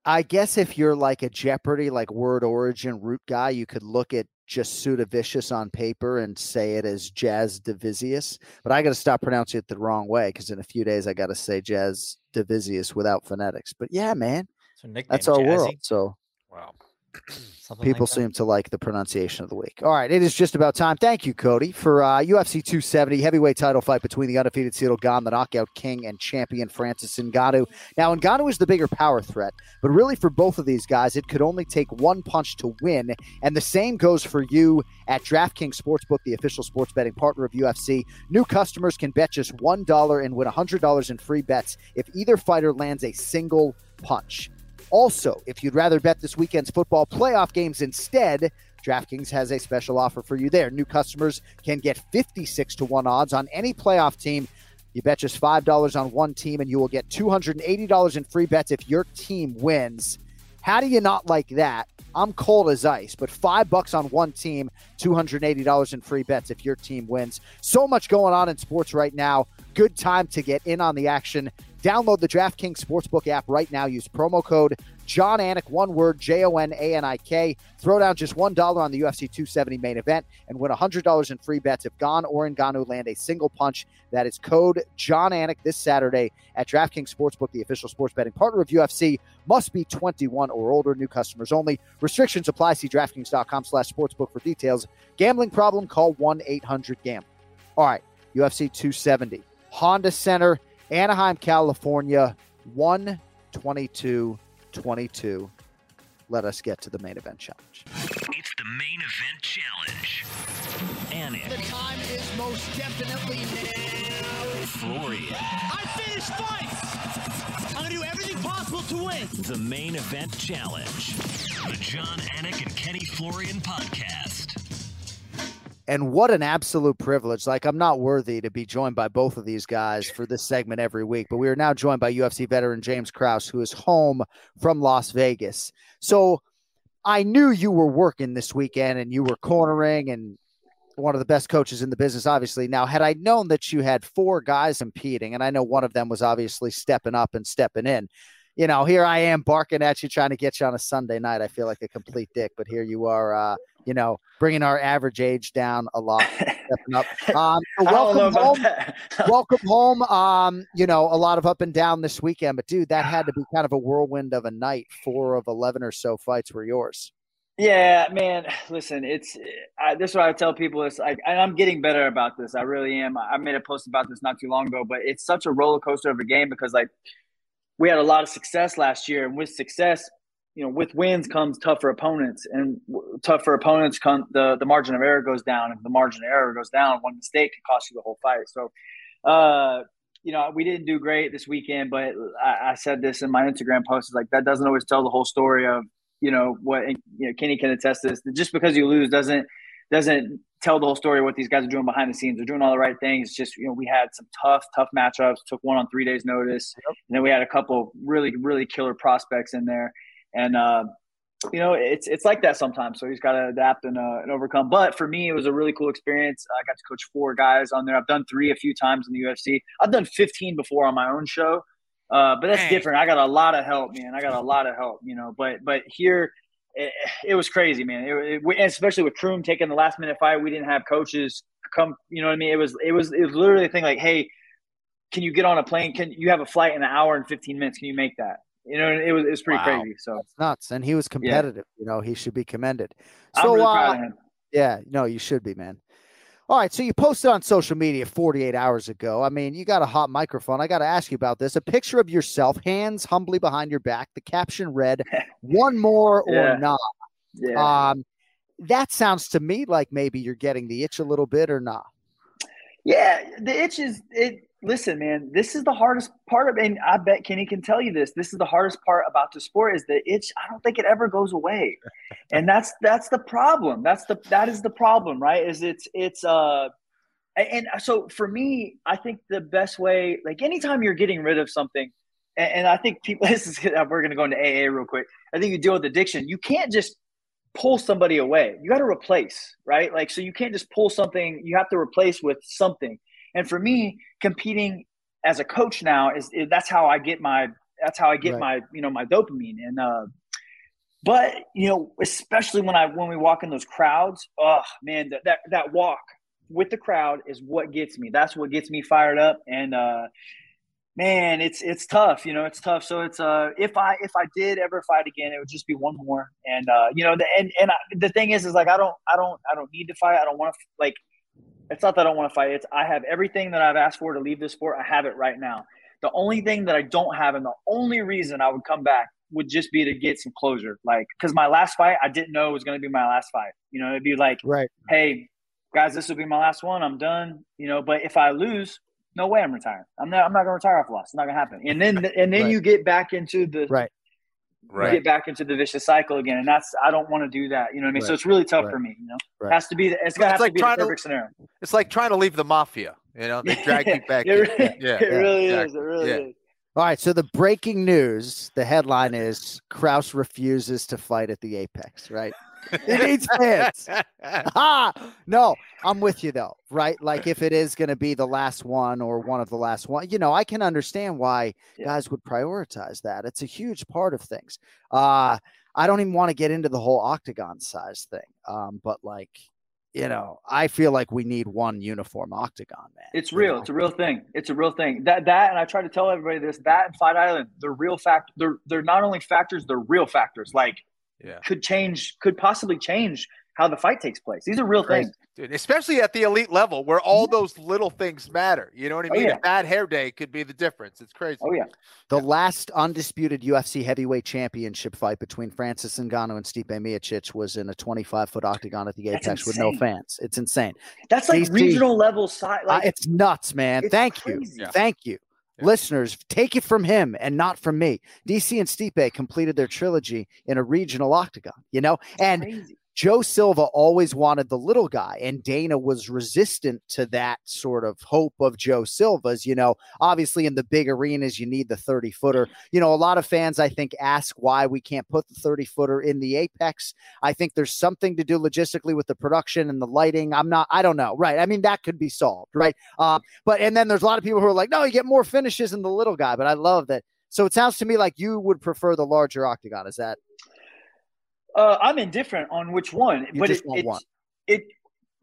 I guess if you're like a Jeopardy, like word origin root guy, you could look at just Vicious on paper and say it as Jazz Divisius. But I got to stop pronouncing it the wrong way because in a few days I got to say Jazz Divisius without phonetics. But yeah, man, Her nickname. that's our world. So Wow. [clears throat] like people that. seem to like the pronunciation of the week. All right, it is just about time. Thank you, Cody, for uh, UFC 270 heavyweight title fight between the undefeated Ciryl Gane, the knockout king, and champion Francis Ngannou. Now, Ngannou is the bigger power threat, but really for both of these guys, it could only take one punch to win, and the same goes for you at DraftKings Sportsbook, the official sports betting partner of UFC. New customers can bet just one dollar and win hundred dollars in free bets if either fighter lands a single punch. Also, if you'd rather bet this weekend's football playoff games instead, DraftKings has a special offer for you there. New customers can get 56 to 1 odds on any playoff team. You bet just $5 on one team, and you will get $280 in free bets if your team wins. How do you not like that? I'm cold as ice, but five bucks on one team, $280 in free bets if your team wins. So much going on in sports right now. Good time to get in on the action. Download the DraftKings Sportsbook app right now. Use promo code Jon Anik, one word, J O N A N I K. Throw down just $1 on the UFC 270 main event and win $100 in free bets if Gane or Ngannou land a single punch. That is code Jon Anik this Saturday at DraftKings Sportsbook, the official sports betting partner of UFC. Must be 21 or older, new customers only. Restrictions apply. See DraftKings.com slash sportsbook for details. Gambling problem, call 1-800-GAMBLE. All right, UFC 270. Honda Center, Anaheim, California, 122-22. Let us get to the main event challenge. It's the main event challenge. Anik, The time is most definitely now. Florian, I finished fights. I'm gonna do everything possible to win. the main event challenge. The Jon Anik and Kenny Florian podcast. And what an absolute privilege. Like, I'm not worthy to be joined by both of these guys for this segment every week, but we are now joined by UFC veteran James Krause, who is home from Las Vegas. So I knew you were working this weekend and you were cornering and one of the best coaches in the business, obviously. Now, had I known that you had four guys competing, and I know one of them was obviously stepping up and stepping in, you know, here I am barking at you, trying to get you on a Sunday night. I feel like a complete dick, but here you are, uh, you know, bringing our average age down a lot, stepping up. [laughs] Um, so I don't know welcome home. [laughs] welcome home. Um, you know, a lot of up and down this weekend, but dude, that had to be kind of a whirlwind of a night. Four of eleven or so fights were yours. Yeah, man. Listen, it's I, this is what I tell people. It's like, and I'm getting better about this. I really am. I made a post about this not too long ago, but it's such a roller coaster of a game because like we had a lot of success last year, and with success, you know, with wins comes tougher opponents, and tougher opponents come the the margin of error goes down. If the margin of error goes down, one mistake can cost you the whole fight. So, uh, you know, we didn't do great this weekend, but I, I said this in my Instagram post. Is like that doesn't always tell the whole story of you know what you know. Kenny can attest to this. Just because you lose doesn't doesn't tell the whole story of what these guys are doing behind the scenes. They're doing all the right things. Just you know, we had some tough, tough matchups. Took one on three days' notice, yep. and then we had a couple really, really killer prospects in there. And uh, you know, it's it's like that sometimes. So he's got to adapt and, uh, and overcome. But for me, it was a really cool experience. I got to coach four guys on there. I've done three a few times in the UFC. I've done 15 before on my own show. Uh, but that's different. I got a lot of help, man. I got a lot of help, you know. But but here, it, it was crazy, man. It, it, especially with Croom taking the last minute fight, we didn't have coaches come. You know what I mean? It was it was it was literally a thing like, hey, can you get on a plane? Can you have a flight in an hour and 15 minutes? Can you make that? You know, it was it was pretty wow. crazy. So That's nuts, and he was competitive. Yeah. You know, he should be commended. So, I'm really uh, proud of him. Yeah, no, you should be, man. All right, so you posted on social media 48 hours ago. I mean, you got a hot microphone. I got to ask you about this. A picture of yourself, hands humbly behind your back. The caption read, [laughs] "One more yeah. or not." Yeah. Um, that sounds to me like maybe you're getting the itch a little bit or not. Yeah, the itch is it. Listen, man, this is the hardest part of, and I bet Kenny can tell you this. This is the hardest part about the sport is the itch. I don't think it ever goes away, [laughs] and that's that's the problem. That's the that is the problem, right? Is it's it's uh, and so for me, I think the best way, like anytime you're getting rid of something, and, and I think people, [laughs] this is we're gonna go into AA real quick. I think you deal with addiction. You can't just pull somebody away. You got to replace, right? Like, so you can't just pull something, you have to replace with something. And for me, competing as a coach now is, is that's how I get my, that's how I get right. my, you know, my dopamine. And, uh, but you know, especially when I, when we walk in those crowds, oh man, that, that, that walk with the crowd is what gets me. That's what gets me fired up. And, uh, man, it's it's tough. You know, it's tough. So it's uh, if I if I did ever fight again, it would just be one more. And uh, you know, the and and I, the thing is, is like I don't I don't I don't need to fight. I don't want to like. It's not that I don't want to fight. It's I have everything that I've asked for to leave this sport. I have it right now. The only thing that I don't have, and the only reason I would come back would just be to get some closure. Like, because my last fight, I didn't know it was going to be my last fight. You know, it'd be like, right, hey, guys, this will be my last one. I'm done. You know, but if I lose, no way I'm retiring. I'm not I'm not gonna retire off loss. It's not gonna happen. And then and then right. you get back into the right. Right. get back into the vicious cycle again. And that's I don't want to do that. You know what I mean? Right. So it's really tough right. for me, you know. Right. Has to be it's gotta like to be the perfect to, scenario. It's like trying to leave the mafia. You know, they drag you [laughs] back. it, really, yeah. [laughs] it really yeah. is. It really yeah. is. All right, so the breaking news, the headline is Krause refuses to fight at the Apex, right? it needs fans. [laughs] ah, no, I'm with you though, right? Like if it is going to be the last one or one of the last one, you know, I can understand why yeah. guys would prioritize that. It's a huge part of things. Uh, I don't even want to get into the whole octagon size thing, um, but like, you know, I feel like we need one uniform octagon, man. It's real. Know? It's a real thing. It's a real thing. That that, and I try to tell everybody this. That and Fight Island, they're real fact. They're they're not only factors. They're real factors. Like yeah. could change, could possibly change how the fight takes place. These are real Crazy. things. Dude, especially at the elite level where all those little things matter. You know what I mean? Oh, yeah. A bad hair day could be the difference. It's crazy. Oh, yeah. The yeah. last undisputed UFC heavyweight championship fight between Francis Ngannou and Stipe Miocic was in a 25 foot octagon at the Apex with no fans. It's insane. That's like DC, regional level side. Like, uh, it's nuts, man. Thank crazy. you. Thank you. Yeah. Listeners, take it from him and not from me. DC and Stipe completed their trilogy in a regional octagon, you know? And Crazy. Joe Silva always wanted the little guy, and Dana was resistant to that sort of hope of Joe Silva's. You know, obviously in the big arenas, you need the 30 footer. You know, a lot of fans, I think, ask why we can't put the 30 footer in the apex. I think there's something to do logistically with the production and the lighting. I'm not, I don't know. Right. I mean, that could be solved. Right. Uh, but, and then there's a lot of people who are like, no, you get more finishes in the little guy. But I love that. So it sounds to me like you would prefer the larger octagon. Is that uh, I'm indifferent on which one, you but it, it, one. it,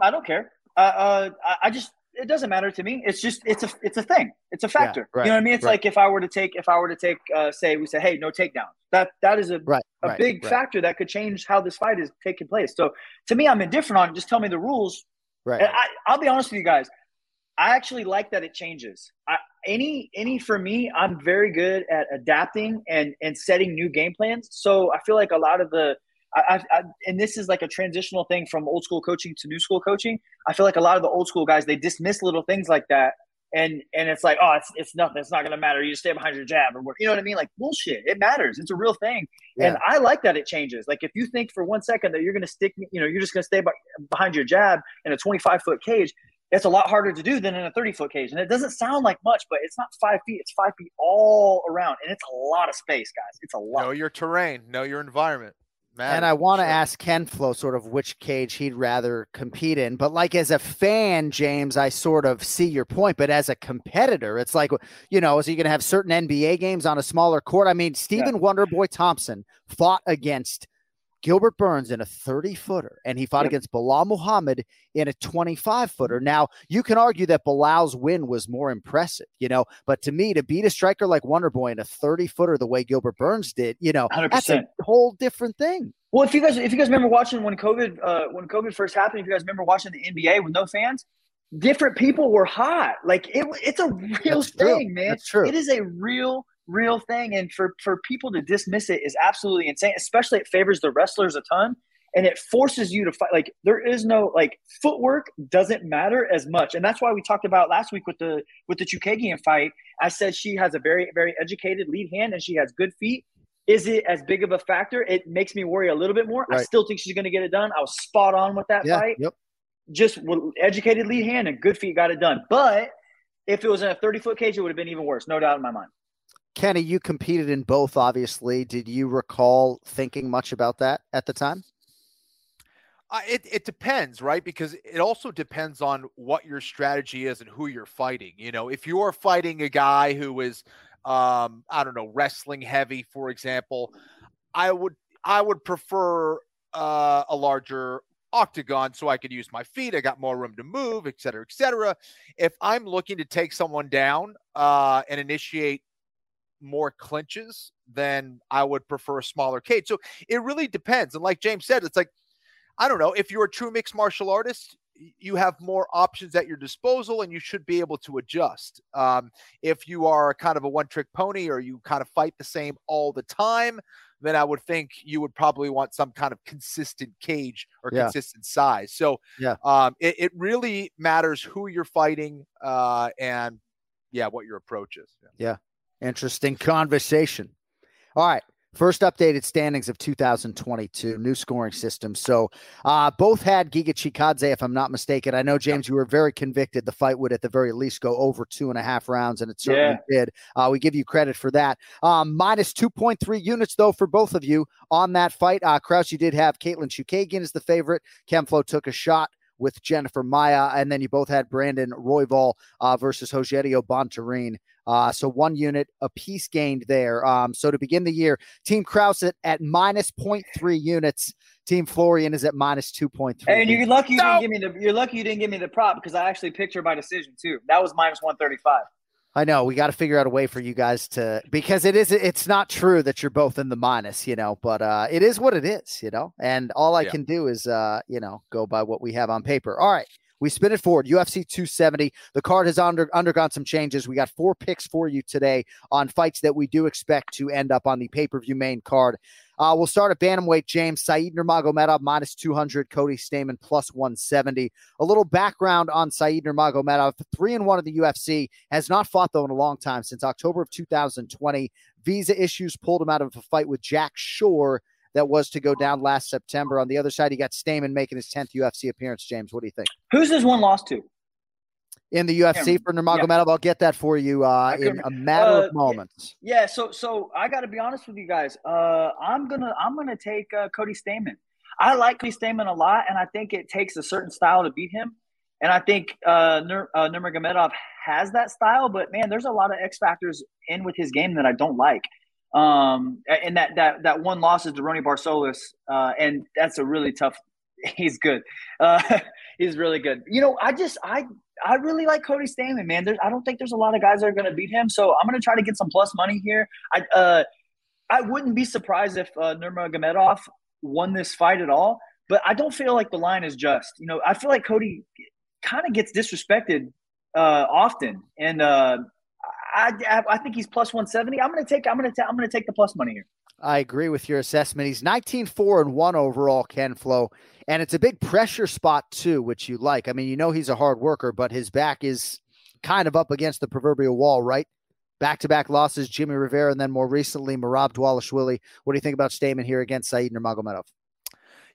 I don't care. Uh, uh, I just it doesn't matter to me. It's just it's a it's a thing. It's a factor. right, you know what I mean? It's right. like if I were to take if I were to take uh, say we say hey no takedown that that is a Right, a big factor that could change how this fight is taking place. So to me, I'm indifferent on it. Just tell me the rules. Right. And I, I'll be honest with you guys. I actually like that it changes. I, any any for me, I'm very good at adapting and and setting new game plans. So I feel like a lot of the I, I, and this is like a transitional thing from old school coaching to new school coaching. I feel like a lot of the old school guys they dismiss little things like that, and and it's like oh it's it's nothing. It's not gonna matter. You just stay behind your jab or you know what I mean? Like bullshit. It matters. It's a real thing. And I like that it changes. Like if you think for one second that you're going to stick, you know, you're just going to stay by, behind your jab in a 25 foot cage, it's a lot harder to do than in a 30 foot cage. And it doesn't sound like much, but it's not five feet. It's five feet all around, and it's a lot of space, guys. It's a lot. Know your terrain, know your environment. And I want to ask Kenflo sort of which cage he'd rather compete in. But like as a fan, James, I sort of see your point. But as a competitor, it's like, you know, is he going to have certain NBA games on a smaller court? I mean, Stephen Wonderboy Thompson fought against Gilbert Burns in a 30 footer, and he fought Yep. against Belal Muhammad in a 25 footer. Now, you can argue that Bilal's win was more impressive, you know, but to me, to beat a striker like Wonderboy in a 30 footer the way Gilbert Burns did, you know, that's a whole different thing. Well, if you guys if you guys remember watching when COVID uh, when COVID first happened, if you guys remember watching the NBA with no fans, different people were hot. Like it, it's a real That's true. thing, man. That's true. It is a real real thing, and for for people to dismiss it is absolutely insane. Especially it favors the wrestlers a ton, and it forces you to fight. Like there is no like footwork doesn't matter as much, and that's why we talked about last week with the with the Chookagian fight. I said she has a very very educated lead hand, and she has good feet. Is it as big of a factor? It makes me worry a little bit more. I still think she's going to get it done. I was spot on with that Yeah. fight. Yep. Just educated lead hand and good feet got it done. But if it was in a 30 foot cage, it would have been even worse. No doubt in my mind. Kenny, you competed in both, obviously. Did you recall thinking much about that at the time? Uh, it, it depends, right? Because it also depends on what your strategy is and who you're fighting. You know, if you're fighting a guy who is, um, I don't know, wrestling heavy, for example, I would I would prefer uh, a larger octagon so I could use my feet. I got more room to move, et cetera, et cetera. If I'm looking to take someone down uh, and initiate more clinches, then I would prefer a smaller cage. So it really depends. And like James said, it's like I don't know. If you're a true mixed martial artist, you have more options at your disposal and you should be able to adjust. Um, if you are kind of a one trick pony or you kind of fight the same all the time, then I would think you would probably want some kind of consistent cage or Yeah. consistent size. So Yeah. um, it, it really matters who you're fighting uh, and yeah, what your approach is. Yeah. Yeah. Interesting conversation. All right. First updated standings of 2022, new scoring system. So uh, both had Giga Chikadze, if I'm not mistaken. I know, James, you were very convicted the fight would at the very least go over two and a half rounds, and it certainly did. Uh, we give you credit for that. Um, minus 2.3 units, though, for both of you on that fight. Uh, Krause, you did have Katlyn Chookagian as the favorite. Kenflo took a shot with Jennifer Maia, and then you both had Brandon Royval uh, versus Rogerio Bontorin. Uh, so one unit a piece gained there. Um, so to begin the year, Team Krause at, at minus 0.3 units. Team Florian is at minus 2.3. And you're lucky you didn't give me the you're lucky you didn't give me the prop because I actually picked her by decision too. That was minus 135. I know we got to figure out a way for you guys to because it is it's not true that you're both in the minus, you know, but uh it is what it is, you know. And all I Yeah. can do is uh, you know, go by what we have on paper. All right. We spin it forward. UFC 270. The card has under, undergone some changes. We got four picks for you today on fights that we do expect to end up on the pay per view main card. Uh, we'll start at bantamweight. James Said Nurmagomedov minus 200. Cody Stamann plus 170. A little background on Said Nurmagomedov. Three and one in the UFC. Has not fought though in a long time since October of 2020. Visa issues pulled him out of a fight with Jack Shore that was to go down last September. On the other side, he got Stamann making his 10th UFC appearance. James, what do you think? Who's this one lost to? In the UFC for Nurmagomedov, I'll get that for you uh, in a matter uh, of moments. Yeah, so so I got to be honest with you guys. Uh, I'm gonna I'm gonna take uh, Cody Stamann. I like Cody Stamann a lot, and I think it takes a certain style to beat him. And I think uh, Nur, uh, Nurmagomedov has that style, but man, there's a lot of X factors in with his game that I don't like. Um, and that that that one loss is Deroni Barcelos, uh, and that's a really tough. [laughs] He's good. Uh, [laughs] he's really good. You know, I just I I really like Cody Stamann, man. There's, I don't think there's a lot of guys that are going to beat him, so I'm going to try to get some plus money here. I uh, I wouldn't be surprised if uh, Nurmagomedov won this fight at all, but I don't feel like the line is just. You know, I feel like Cody kind of gets disrespected uh, often, and uh, I, I think he's plus 170. I'm going to take I'm going to I'm going to take the plus money here. I agree with your assessment. He's 19 4 and 1 overall, Kenflo. And it's a big pressure spot, too, which you like. I mean, you know he's a hard worker, but his back is kind of up against the proverbial wall, right? Back to back losses, Jimmy Rivera, and then more recently, Merab Dvalishvili. What do you think about Stamann here against Said Nurmagomedov?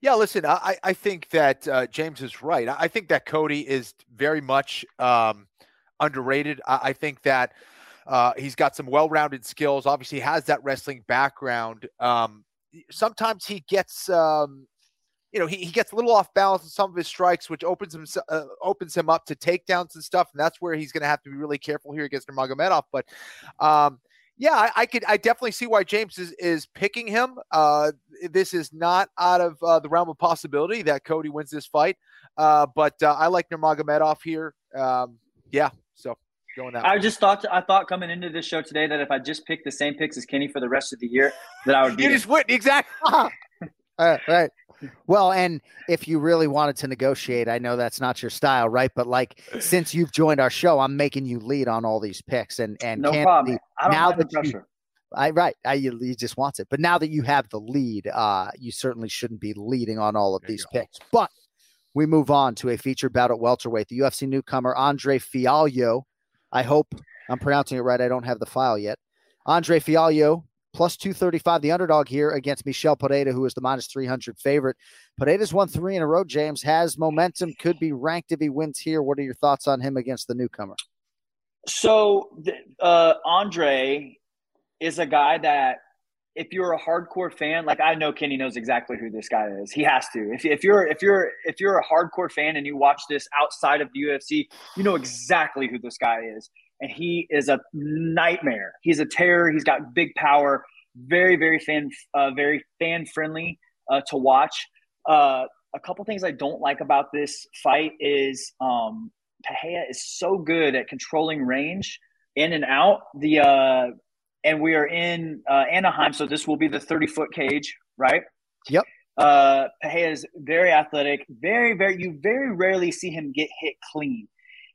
Yeah, listen, I, I think that uh, James is right. I think that Cody is very much um, underrated. I, I think that uh, he's got some well-rounded skills. Obviously, has that wrestling background. Um, sometimes he gets, um, you know, he, he gets a little off balance in some of his strikes, which opens him uh, opens him up to takedowns and stuff. And that's where he's going to have to be really careful here against Nurmagomedov. But um, yeah, I, I, could I definitely see why James is is picking him. Uh, this is not out of uh, the realm of possibility that Cody wins this fight. Uh, but uh, I like Nurmagomedov here. Um, yeah, so going that. I way. just thought I thought coming into this show today that if I just picked the same picks as Kenny for the rest of the year, that I would be. You just went exactly. [laughs] All right, right. Well, and if you really wanted to negotiate, I know that's not your style, right? But like since you've joined our show, I'm making you lead on all these picks, and and no problem. I don't now have the that pressure. You, I right, I you, you just wants it. But now that you have the lead, uh, you certainly shouldn't be leading on all of these picks. But we move on to a featured bout at welterweight. The UFC newcomer Andre Fialho. I hope I'm pronouncing it right. I don't have the file yet. Andre Fialho plus 235, the underdog here against Michel Pereira, who is the minus 300 favorite. Pereira's won three in a row, James, has momentum, could be ranked if he wins here. What are your thoughts on him against the newcomer? So, uh, Andre is a guy that if you're a hardcore fan, like I know Kenny knows exactly who this guy is. He has to. If, if you're if you're if you're a hardcore fan and you watch this outside of the UFC, you know exactly who this guy is. And he is a nightmare. He's a terror. He's got big power. Very very fan uh, very fan friendly uh, to watch. Uh, a couple things I don't like about this fight is um, is so good at controlling range in and out. The uh, and we are in uh, Anaheim, so this will be the 30 foot cage, right? Yep. Uh, Pereira is very athletic, very, very. You very rarely see him get hit clean,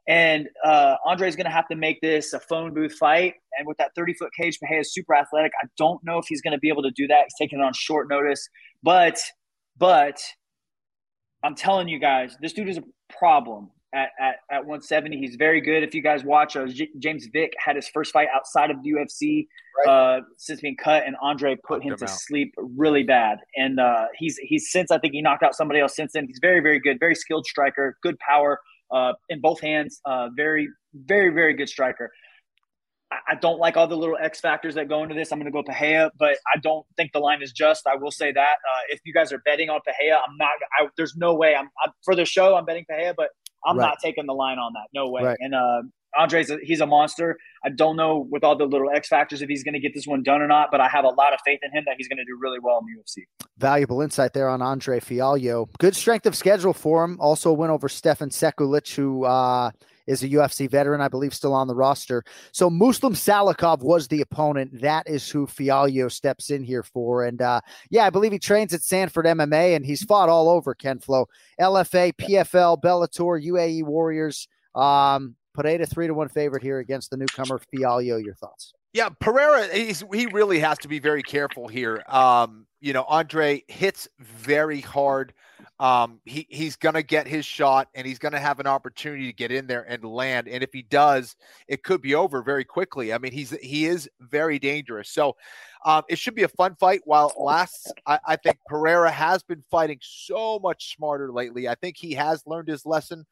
and uh, Andre is going to have to make this a phone booth fight. And with that 30 foot cage, Pereira is super athletic. I don't know if he's going to be able to do that. He's taking it on short notice, but, but I'm telling you guys, this dude is a problem at, at, at 170. He's very good. If you guys watch, uh, J- James Vick had his first fight outside of the UFC right. uh, since being cut, and Andre put him to out. sleep really bad. And uh, he's he's since I think he knocked out somebody else since then. He's very very good, very skilled striker, good power uh, in both hands. Uh, very very very good striker. I don't like all the little X factors that go into this. I'm going to go Pereira, but I don't think the line is just. I will say that uh, if you guys are betting on Pereira, I'm not. I, there's no way. I'm, I'm, for the show. I'm betting Pereira, but I'm right. not taking the line on that. No way. Right. And uh, Andre's a, he's a monster. I don't know with all the little X factors if he's going to get this one done or not, but I have a lot of faith in him that he's going to do really well in the UFC. Valuable insight there on Andre Fialho. Good strength of schedule for him. Also went over Stefan Sekulic, who uh, is a UFC veteran, I believe, still on the roster. So Muslim Salikhov was the opponent. That is who Fialho steps in here for. And uh, yeah, I believe he trains at Sanford MMA, and he's fought all over Kenflo, LFA, PFL, Bellator, UAE Warriors. Um, Pereira three to one favorite here against the newcomer Fialho. Your thoughts? Yeah, Pereira, he's, he really has to be very careful here. Um, you know, Andre hits very hard. Um, he he's gonna get his shot, and he's gonna have an opportunity to get in there and land. And if he does, it could be over very quickly. I mean, he's he is very dangerous. So um, it should be a fun fight. While it lasts, I, I think Pereira has been fighting so much smarter lately. I think he has learned his lesson.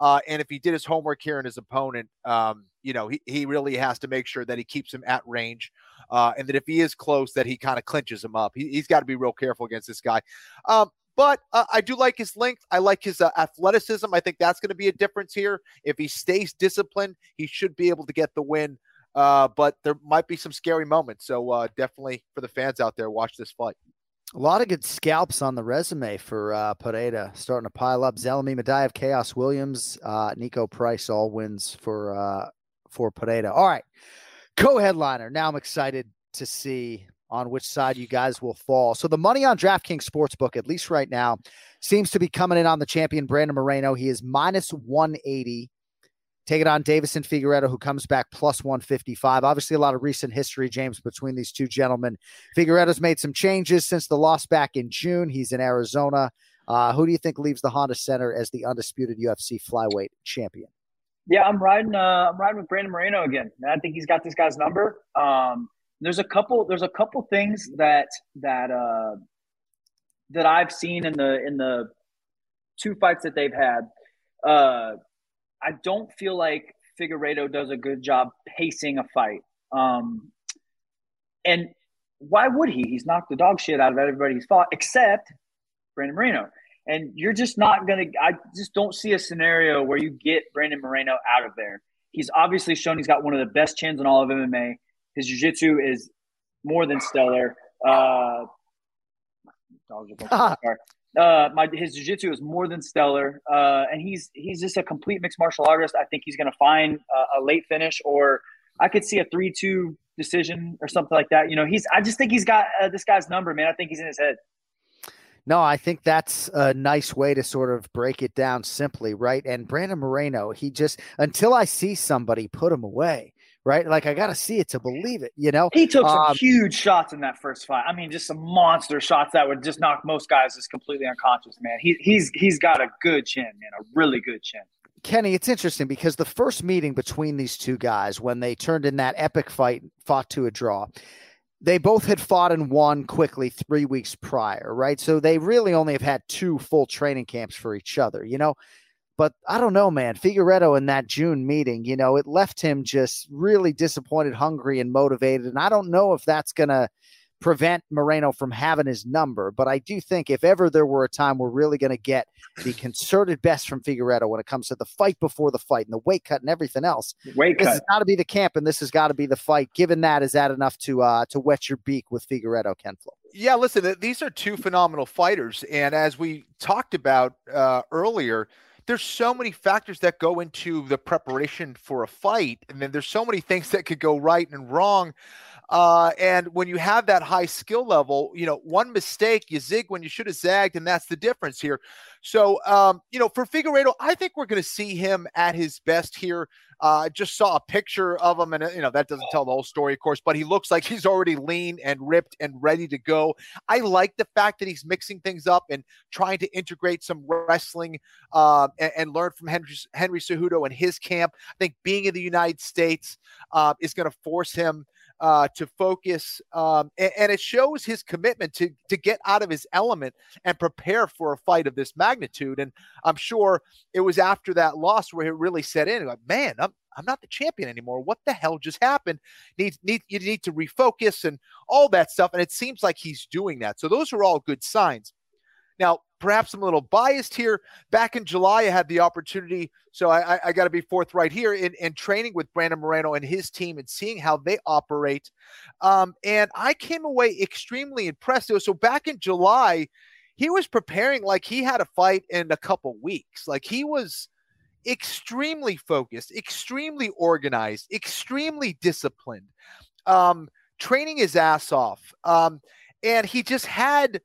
Uh, and if he did his homework here in his opponent, um, you know, he, he really has to make sure that he keeps him at range. Uh, and that if he is close, that he kind of clinches him up. He, has got to be real careful against this guy. Um, but uh, I do like his length. I like his uh, athleticism. I think that's going to be a difference here. If he stays disciplined, he should be able to get the win. Uh, but there might be some scary moments. So uh, definitely for the fans out there, watch this fight. A lot of good scalps on the resume for uh, Pereira, starting to pile up. Zelim Imadaev, Khaos Williams, uh, Niko Price, all wins for uh, for Pereira. All right, co-headliner. Now I'm excited to see on which side you guys will fall. So the money on DraftKings Sportsbook, at least right now, seems to be coming in on the champion Brandon Moreno. He is minus 180 Take it on Deiveson Figueiredo, who comes back plus 155. Obviously, a lot of recent history, James, between these two gentlemen. Figueiredo's made some changes since the loss back in June. He's in Arizona. Uh, who do you think leaves the Honda Center as the undisputed UFC flyweight champion? Yeah, I'm riding. Uh, I'm riding with Brandon Moreno again. I think he's got this guy's number. Um, there's a couple. There's a couple things that that uh, that I've seen in the in the two fights that they've had. Uh, I don't feel like Figueiredo does a good job pacing a fight. Um, and why would he? He's knocked the dog shit out of everybody he's fought, except Brandon Moreno. And you're just not to, I just don't see a scenario where you get Brandon Moreno out of there. He's obviously shown he's got one of the best chins in all of MMA. His jiu jitsu is more than stellar. Uh, uh, my his jiu-jitsu is more than stellar, uh, and he's he's just a complete mixed martial artist. I think he's going to find a, a, late finish, or I could see a three-two decision or something like that. You know, he's I just think he's got uh, this guy's number, man. I think he's in his head. No, I think that's a nice way to sort of break it down simply, right? And Brandon Moreno, he just until I see somebody put him away, right? Like I got to see it to believe it, you know. He took some um, huge shots in that first fight. I mean, just some monster shots that would just knock most guys just completely unconscious. Man, he, he's he's got a good chin, man, a really good chin. Kenny, it's interesting because the first meeting between these two guys, when they turned in that epic fight, fought to a draw, they both had fought and won quickly three weeks prior, right? So they really only have had two full training camps for each other. You know, but I don't know, man. Figueiredo in that June meeting, you know, it left him just really disappointed, hungry, and motivated. And I don't know if that's going to prevent Moreno from having his number. But I do think if ever there were a time we're really going to get the concerted best from Figueiredo when it comes to the fight before the fight and the weight cut and everything else, weight this cut. has got to be the camp and this has got to be the fight. Given that, is that enough to uh, to wet your beak with Figueiredo, Ken Flo? Yeah, listen, these are two phenomenal fighters, and as we talked about uh, earlier there's so many factors that go into the preparation for a fight, and then there's so many things that could go right and wrong. Uh, and when you have that high skill level, you know, one mistake, you zig when you should have zagged, and that's the difference here. So, um, you know, for Figueiredo, I think we're going to see him at his best here. I uh, just saw a picture of him, and you know that doesn't tell the whole story, of course. But he looks like [laughs] he's already lean and ripped and ready to go. I like the fact that he's mixing things up and trying to integrate some wrestling uh, and, and, learn from Henry Henry Cejudo and his camp. I think being in the United States uh, is going to force him uh, to focus, um, and, and, it shows his commitment to to get out of his element and prepare for a fight of this magnitude. And I'm sure it was after that loss where it really set in. Like, man, I'm I'm not the champion anymore. What the hell just happened? Need need you need to refocus and all that stuff. And it seems like he's doing that. So those are all good signs. Now, perhaps I'm a little biased here. Back in July, I had the opportunity, so I, I, I got to be forthright here in, in training with Brandon Moreno and his team and seeing how they operate. Um, and I came away extremely impressed. So back in July, he was preparing like he had a fight in a couple weeks. Like he was extremely focused, extremely organized, extremely disciplined, um, training his ass off. Um, and he just had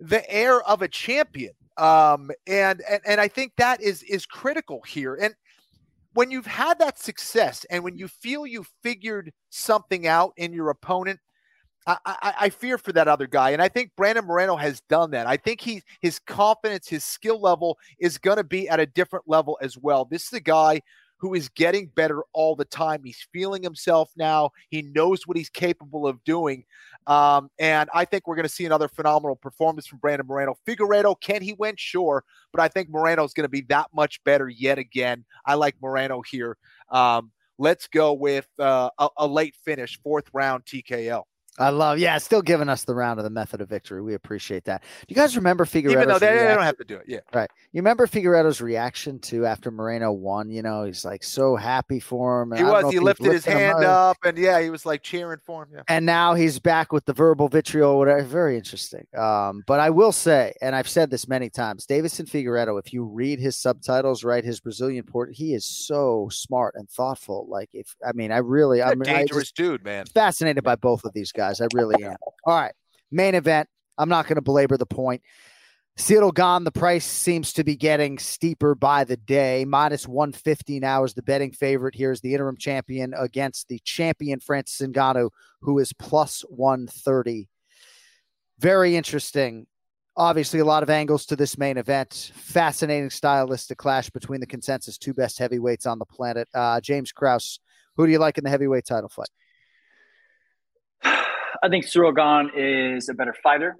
the air of a champion. Um, and, and and I think that is is critical here. And when you've had that success and when you feel you figured something out in your opponent, I, I, I, fear for that other guy, and I think Brandon Moreno has done that. I think he his confidence, his skill level is going to be at a different level as well. This is a guy who is getting better all the time. He's feeling himself now. He knows what he's capable of doing. Um, and I think we're going to see another phenomenal performance from Brandon Moreno. Figueiredo, can he win? Sure. But I think Moreno is going to be that much better yet again. I like Moreno here. Um, let's go with uh, a, a late finish, fourth round TKO. I love, yeah, still giving us the round of the method of victory. We appreciate that. Do you guys remember Figueiredo? Even though they, they don't have to do it. Yeah. Right. You remember Figueiredo's reaction to after Moreno won? You know, he's like so happy for him. and He I don't know was. He lifted his hand up, and yeah, he was like cheering for him. Yeah. and now he's back with the verbal vitriol, whatever. Very interesting. Um, but I will say, and I've said this many times, Deiveson Figueiredo, if you read his subtitles, right, his Brazilian port, he is so smart and thoughtful. Like, if I mean, I really, He's a I'm I dangerous just dude, man. fascinated by both of these guys. I really am. All right, main event. I'm not going to belabor the point. Ciryl Gane. the price seems to be getting steeper by the day. Minus 150 now is the betting favorite. Here's the interim champion against the champion Francis Ngannou, who is plus 130. Very interesting. Obviously, a lot of angles to this main event. Fascinating stylistic clash between the consensus two best heavyweights on the planet. Uh, James Krause, who do you like in the heavyweight title fight? I think Ciryl Gane is a better fighter.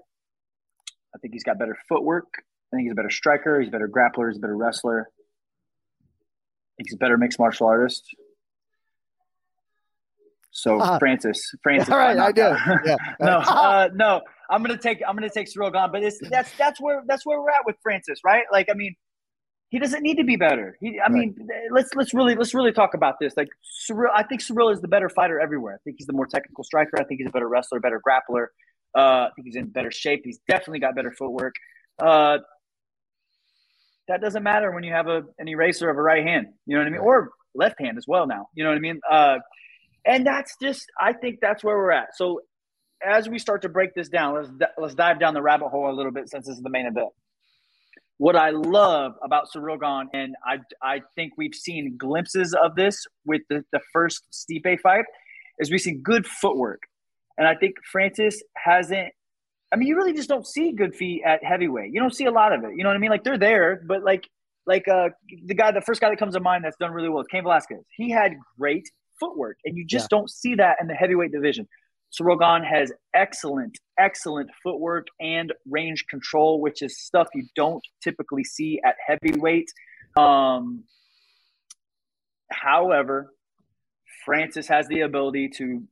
I think he's got better footwork. I think he's a better striker. He's a better grappler. He's a better wrestler. I think he's a better mixed martial artist. So Ah. Francis, Francis. All right, I do. Yeah. [laughs] no, uh, no. I'm gonna take. I'm gonna take Ciryl Gane, but it's that's that's where that's where we're at with Francis, right? Like, I mean, he doesn't need to be better. He, I mean, let's let's really let's really talk about this. Like, Ciryl, I think Ciryl is the better fighter everywhere. I think he's the more technical striker. I think he's a better wrestler, better grappler. Uh, I think he's in better shape. He's definitely got better footwork. Uh, that doesn't matter when you have a an eraser of a right hand. You know what I mean, or left hand as well. Now, you know what I mean. Uh, and that's just I think that's where we're at. So as we start to break this down, let's let's dive down the rabbit hole a little bit since this is the main event. What I love about Ciryl and I I think we've seen glimpses of this with the, the first Stipe fight, is we see good footwork, and I think Francis hasn't. I mean, you really just don't see good feet at heavyweight. You don't see a lot of it. You know what I mean? Like they're there, but like like uh the guy, the first guy that comes to mind that's done really well is Cain Velasquez. He had great footwork, and you just don't see that in the heavyweight division. Ciryl Gane has excellent, excellent footwork and range control, which is stuff you don't typically see at heavyweight. Um, however, Francis has the ability to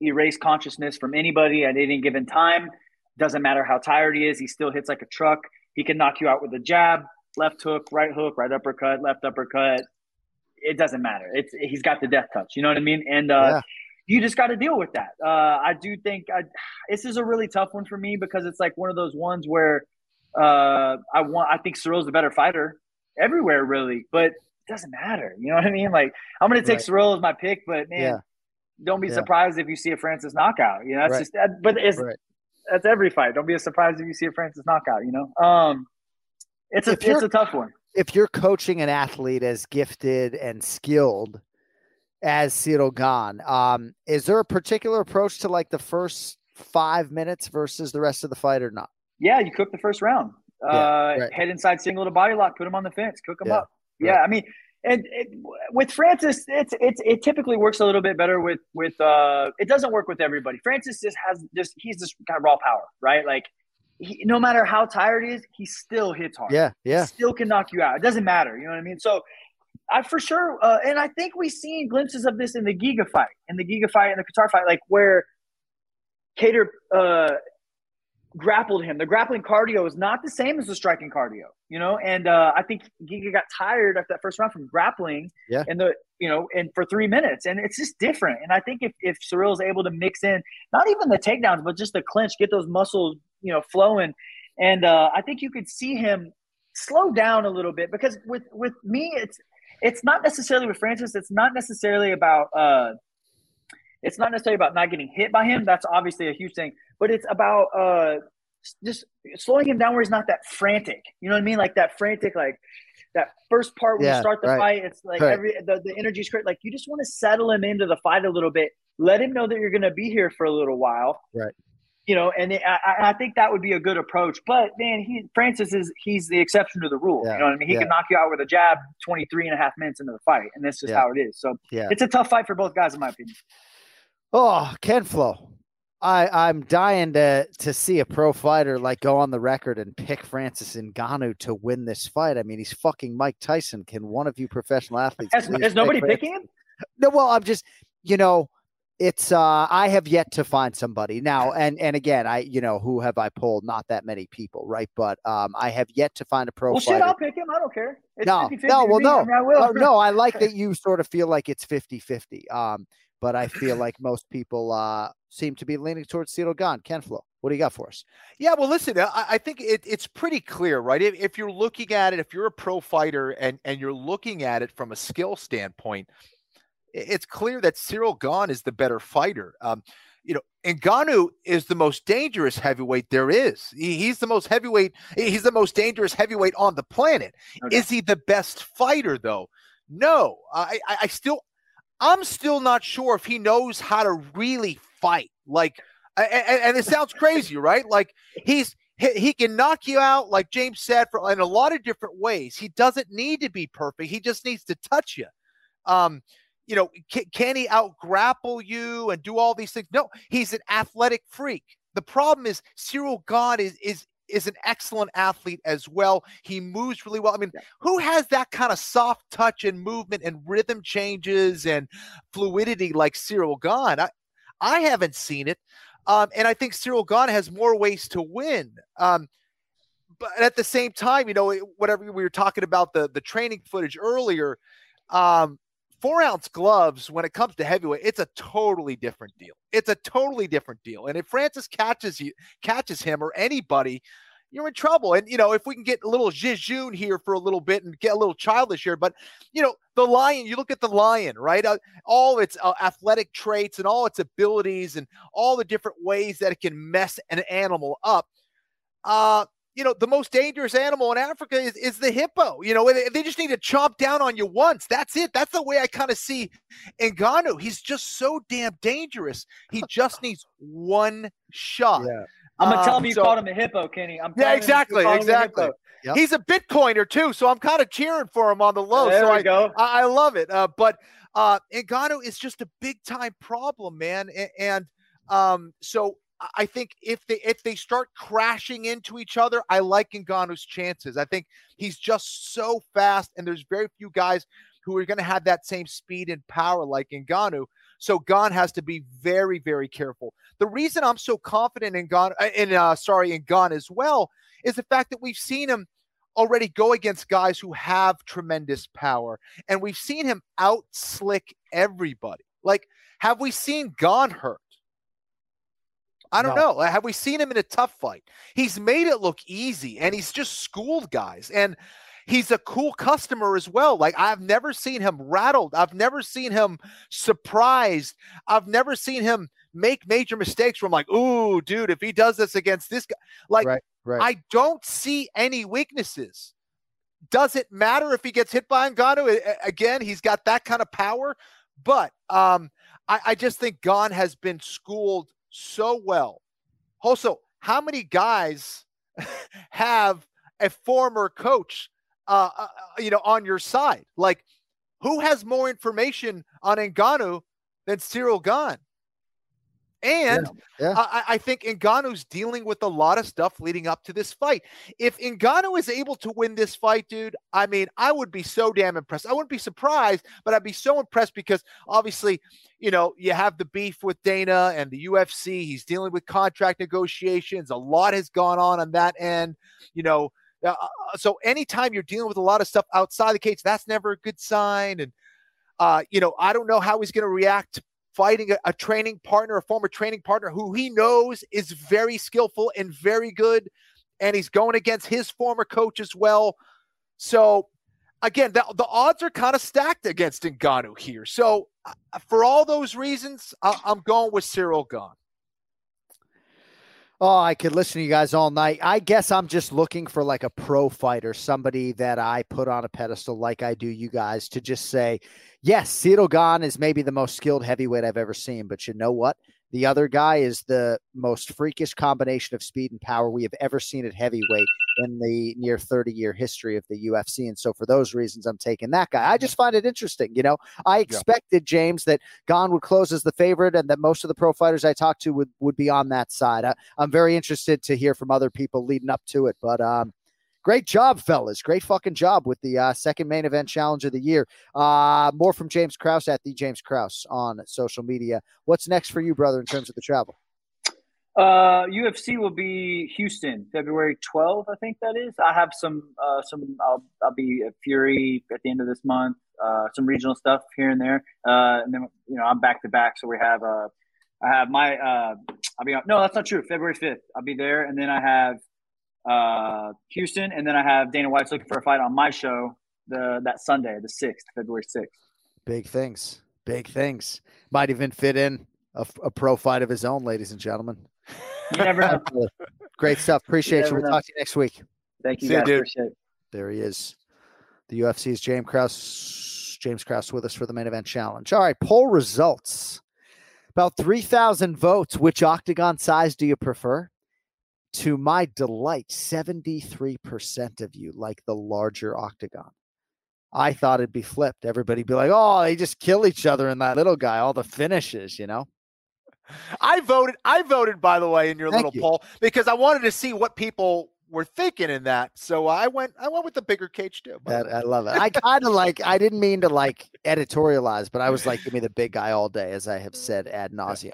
erase consciousness from anybody at any given time. Doesn't matter how tired he is, he still hits like a truck. He can knock you out with a jab, left hook, right hook, right uppercut, left uppercut. It doesn't matter. It's he's got the death touch. You know what I mean? And uh, Yeah. You just got to deal with that. Uh, I do think I, this is a really tough one for me because it's like one of those ones where uh, I want. I think Ciryl's the better fighter everywhere, really, but it doesn't matter. You know what I mean? Like I'm going to take Right. Ciryl as my pick, but man, Yeah. don't be Yeah. surprised if you see a Francis knockout. You know, that's Right. just that, but it's Right. that's every fight. Don't be surprised if you see a Francis knockout. You know, um, it's a it's a tough one. if you're coaching an athlete as gifted and skilled as Ciryl Gane, um, is there a particular approach to like the first five minutes versus the rest of the fight or not? Yeah, you cook the first round. Yeah, uh, right. Head inside single to body lock, put him on the fence, cook him Yeah, up. Yeah, I mean, and it, with Francis, it's it's it typically works a little bit better with with. uh It doesn't work with everybody. Francis just has just he's just got raw power, right? Like, he, no matter how tired he is, he still hits hard. Yeah, yeah. He still can knock you out. It doesn't matter. You know what I mean? So. I for sure, uh, and I think we've seen glimpses of this in the Giga fight, in the Giga fight, and the Kattar fight, like where Kattar uh, grappled him. The grappling cardio is not the same as the striking cardio, you know. And uh, I think Giga got tired after that first round from grappling, Yeah. and the you know, and for three minutes, and it's just different. And I think if if Ciryl's able to mix in not even the takedowns, but just the clinch, get those muscles, you know, flowing, and uh, I think you could see him slow down a little bit because with with me, it's it's not necessarily with Francis. It's not necessarily about. Uh, it's not necessarily about not getting hit by him. That's obviously a huge thing, but it's about uh, just slowing him down where he's not that frantic. You know what I mean? Like that frantic, like that first part when Yeah, you start the right. fight. It's like Right. every the, the energy's great. Like you just want to settle him into the fight a little bit. Let him know that you're going to be here for a little while. Right. You know, and it, I, I- I think that would be a good approach. But man, he Francis is he's the exception to the rule. Yeah, You know what I mean? He yeah. can knock you out with a jab 23 and a half minutes into the fight, and that's just Yeah. how it is. So Yeah. it's a tough fight for both guys, in my opinion. Oh, Kenflo. I, I'm dying to to see a pro fighter like go on the record and pick Francis Ngannou to win this fight. I mean, he's fucking Mike Tyson. Can one of you professional athletes? Has pick nobody Francis? picking him? No, well, I'm just, you know, it's uh I have yet to find somebody now and and again I you know who have I pulled not that many people right but um I have yet to find a pro Well, shit, I'll pick him. I don't care. It's no 50-50 no well no I mean, I will. No I like [laughs] that you sort of feel like it's 50-50 um but I feel like most people uh seem to be leaning towards Ciryl Gane Ken Flo what do you got for us Yeah, well, listen, I, I think it, it's pretty clear, right? If, if you're looking at it, if you're a pro fighter and and you're looking at it from a skill standpoint, i- it's clear that Ciryl Gane is the better fighter. Um, you know, Ngannou is the most dangerous heavyweight there is. He- he's the most heavyweight. He's the most dangerous heavyweight on the planet. Is he the best fighter though? No, I, I, I still, I'm still not sure if he knows how to really fight. Like, and, and it sounds crazy, [laughs] right? Like he's he, he can knock you out, like James said, for in a lot of different ways. He doesn't need to be perfect. He just needs to touch you. Um, you know, can, can he out grapple you and do all these things? No, he's an athletic freak. The problem is Ciryl Gane is is is an excellent athlete as well. He moves really well. I mean, who has that kind of soft touch and movement and rhythm changes and fluidity like Ciryl Gane? I, I haven't seen it. Um, and I think Ciryl Gane has more ways to win. Um, but at the same time, you know, whatever we were talking about the the training footage earlier, um, four ounce gloves when it comes to heavyweight, it's a totally different deal. It's a totally different deal. And if Francis catches you, catches him or anybody, you're in trouble. And you know, if we can get a little jejune here for a little bit and get a little childish here, but you know, the lion. You look at the lion, right? Uh, all its uh, athletic traits and all its abilities and all the different ways that it can mess an animal up. Uh, you know, the most dangerous animal in Africa is, is the hippo. You know, they, they just need to chomp down on you once. That's it. That's the way I kind of see Ngannou. He's just so damn dangerous. He just [laughs] needs one shot. Yeah. I'm gonna tell Um, him you so- called him a hippo, Kenny. I'm Yeah, telling exactly, a exactly. hippo. He's a Bitcoiner too, so I'm kind of cheering for him on the low. There so we I, go. I, I love it. Uh, but uh, Ngannou is just a big time problem, man. A- And, um, so I- think if they if they start crashing into each other, I like Ngannou's chances. I think he's just so fast, and there's very few guys who are going to have that same speed and power like Ngannou. So Gane has to be very, very careful. The reason I'm so confident in Gane, uh, in uh, sorry, in Gane as well, is the fact that we've seen him already go against guys who have tremendous power, and we've seen him out slick everybody. Like, have we seen Gane hurt? I don't No. know. Have we seen him in a tough fight? He's made it look easy, and he's just schooled guys. And he's a cool customer as well. Like I've never seen him rattled. I've never seen him surprised. I've never seen him make major mistakes where I'm like, ooh, dude, if he does this against this guy, like right right I don't see any weaknesses. Does it matter if he gets hit by Ngannou? Again, he's got that kind of power, but um, I, I just think Gane has been schooled so well. Also, how many guys [laughs] have a former coach, uh, uh, you know, on your side? Like, who has more information on Ngannou than Ciryl Gane? And yeah. I, I think Ngannou's dealing with a lot of stuff leading up to this fight. If Ngannou is able to win this fight, dude, I mean, I would be so damn impressed. I wouldn't be surprised, but I'd be so impressed because obviously, you know, you have the beef with Dana and the UFC. He's dealing with contract negotiations. A lot has gone on on that end. You know, uh, uh, so anytime you're dealing with a lot of stuff outside the cage, that's never a good sign. And uh, you know, I don't know how he's going to react fighting a, a training partner, a former training partner who he knows is very skillful and very good. And he's going against his former coach as well. So, again, the, the odds are kind of stacked against Ngannou here. So, uh, for all those reasons, I, I'm going with Ciryl Gane. Oh, I could listen to you guys all night. I guess I'm just looking for like a pro fighter, somebody that I put on a pedestal like I do you guys to just say, yes, Ciryl Gane is maybe the most skilled heavyweight I've ever seen, but you know what? The other guy is the most freakish combination of speed and power we have ever seen at heavyweight in the near 30 year history of the UFC. And so for those reasons, I'm taking that guy. I just find it interesting. You know, I expected James that Gane would close as the favorite and that most of the pro fighters I talked to would, would be on that side. I, I'm very interested to hear from other people leading up to it, but, um, Great job, fellas. Great fucking job with the uh, second main event challenge of the year. Uh, more from James Krause at the James Krause on social media. What's next for you, brother, in terms of the travel? Uh, UFC will be Houston, February 12th, I think that is. I have some, uh, some. I'll, I'll be at Fury at the end of this month. Uh, some regional stuff here and there, uh, and then you know I'm back to back, so we have. Uh, I have my. Uh, I'll be. No, that's not true. February 5th, I'll be there, and then I have uh, Houston, and then I have Dana White's looking for a fight on my show the that Sunday, the 6th, February 6th. Big things. Big things. Might even fit in a, a pro fight of his own, ladies and gentlemen. You never know. [laughs] Great stuff. Appreciate you. never We'll know. talk to you next week. Thank you, See ya, guys. dude. Appreciate it. There he is. The UFC's James Krause. James Krause with us for the main event challenge. All right, poll results. About 3,000 votes. Which octagon size do you prefer? To my delight, 73% of you like the larger octagon. I thought it'd be flipped. Everybody'd be like, oh, they just kill each other in that little guy, all the finishes, you know? I voted. I voted, by the way, in your Thank little you. poll because I wanted to see what people were thinking in that. So I went. I went with the bigger cage too. That. I love it. I kind of like, I didn't mean to like editorialize, but I was like, give me the big guy all day, as I have said ad nauseum.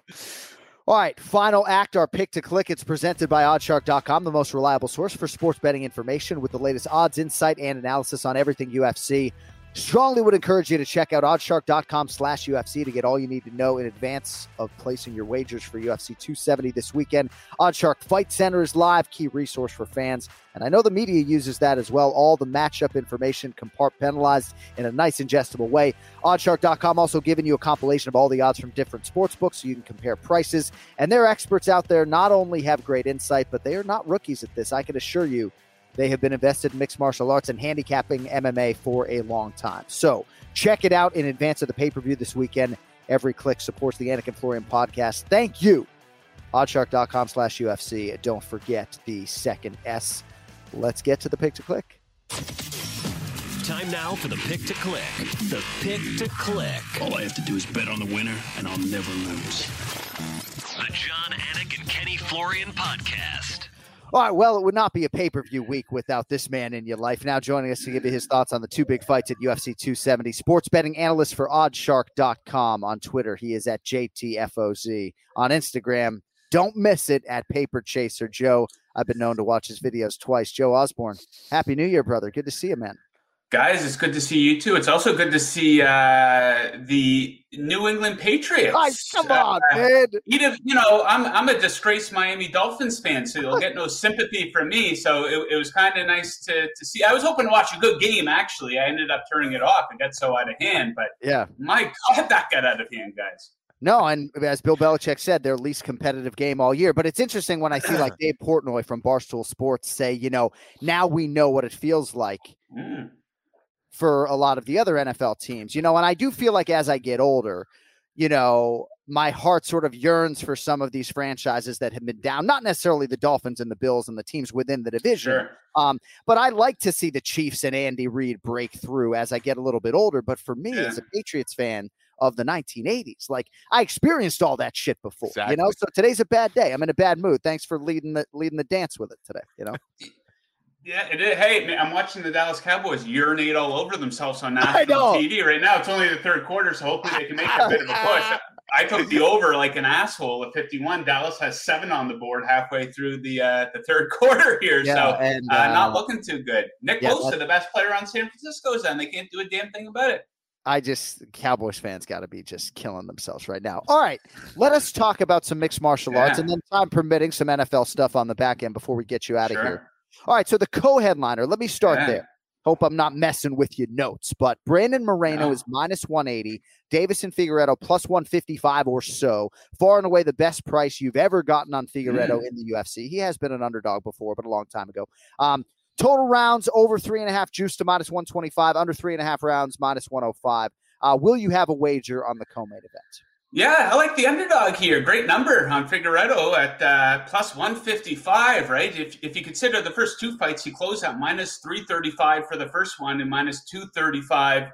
All right, final act, our pick to click. It's presented by oddsshark.com, the most reliable source for sports betting information with the latest odds, insight, and analysis on everything UFC. Strongly would encourage you to check out oddsshark.com slash UFC to get all you need to know in advance of placing your wagers for UFC 270 this weekend. Oddsshark Fight Center is live, key resource for fans. And I know the media uses that as well. All the matchup information compartmentalized in a nice, ingestible way. Oddsshark.com also giving you a compilation of all the odds from different sports books so you can compare prices. And their experts out there not only have great insight, but they are not rookies at this. I can assure you they have been invested in mixed martial arts and handicapping MMA for a long time. So check it out in advance of the pay per view this weekend. Every click supports the Anik Florian podcast. Thank you. Oddsshark.com slash UFC. Don't forget the second S. Let's get to the pick to click. Time now for the pick to click. The pick to click. All I have to do is bet on the winner, and I'll never lose. The Jon Anik and Kenny Florian podcast. All right, well, it would not be a pay per view week without this man in your life. Now joining us to give you his thoughts on the two big fights at UFC 270. Sports betting analyst for oddsshark.com on Twitter. He is at JTFOZ. On Instagram, don't miss it at Paper Chaser Joe. I've been known to watch his videos twice. Joe Osborne, Happy New Year, brother. Good to see you, man. Guys, it's good to see you too. It's also good to see uh, the New England Patriots. Come on, Uh, man. You know, you know, I'm I'm a disgraced Miami Dolphins fan, so you'll get no sympathy from me. So it, it was kind of nice to, to see. I was hoping to watch a good game. Actually, I ended up turning it off. It got so out of hand. But Yeah. my God, [laughs] that got out of hand, guys. No, and as Bill Belichick said, their least competitive game all year. But it's interesting when I see like [clears throat] Dave Portnoy from Barstool Sports say, you know, now we know what it feels like Mm. For a lot of the other NFL teams, you know, and I do feel like as I get older, you know, my heart sort of yearns for some of these franchises that have been down, not necessarily the Dolphins and the Bills and the teams within the division. Sure. Um, but I like to see the Chiefs and Andy Reid break through as I get a little bit older. But for me, as a Patriots fan of the 1980s, like I experienced all that shit before, you know. So today's a bad day. I'm in a bad mood. Thanks for leading the leading the dance with it today. You know, [laughs] Yeah, it is. Hey, man, I'm watching the Dallas Cowboys urinate all over themselves on national. TV right now. It's only the third quarter, so hopefully they can make a bit of a push. [laughs] I took the over like an asshole at 51. Dallas has seven on the board halfway through the uh, the third [laughs] quarter here, Yeah, so and, uh, not uh, looking too good. Nick yeah, Bosa, the best player on San Francisco's on. They can't do a damn thing about it. I just Cowboys fans got to be just killing themselves right now. All right, let us talk about some mixed martial arts, Yeah. and then time permitting, some NFL stuff on the back end before we get you out of Sure. here. All right, so the co-headliner. Let me start Yeah. there. Hope I'm not messing with your notes, but Brandon Moreno No. is minus 180, Deiveson Figueiredo plus 155 or so. Far and away the best price you've ever gotten on Figueiredo Mm. in the UFC. He has been an underdog before, but a long time ago. Um, total rounds over three and a half, juice to minus 125, under three and a half rounds, minus 105. Uh, will you have a wager on the co-main event? Yeah, I like the underdog here. Great number on Figueiredo at uh, plus 155, right? If, if you consider the first two fights, he closed at minus 335 for the first one and minus 235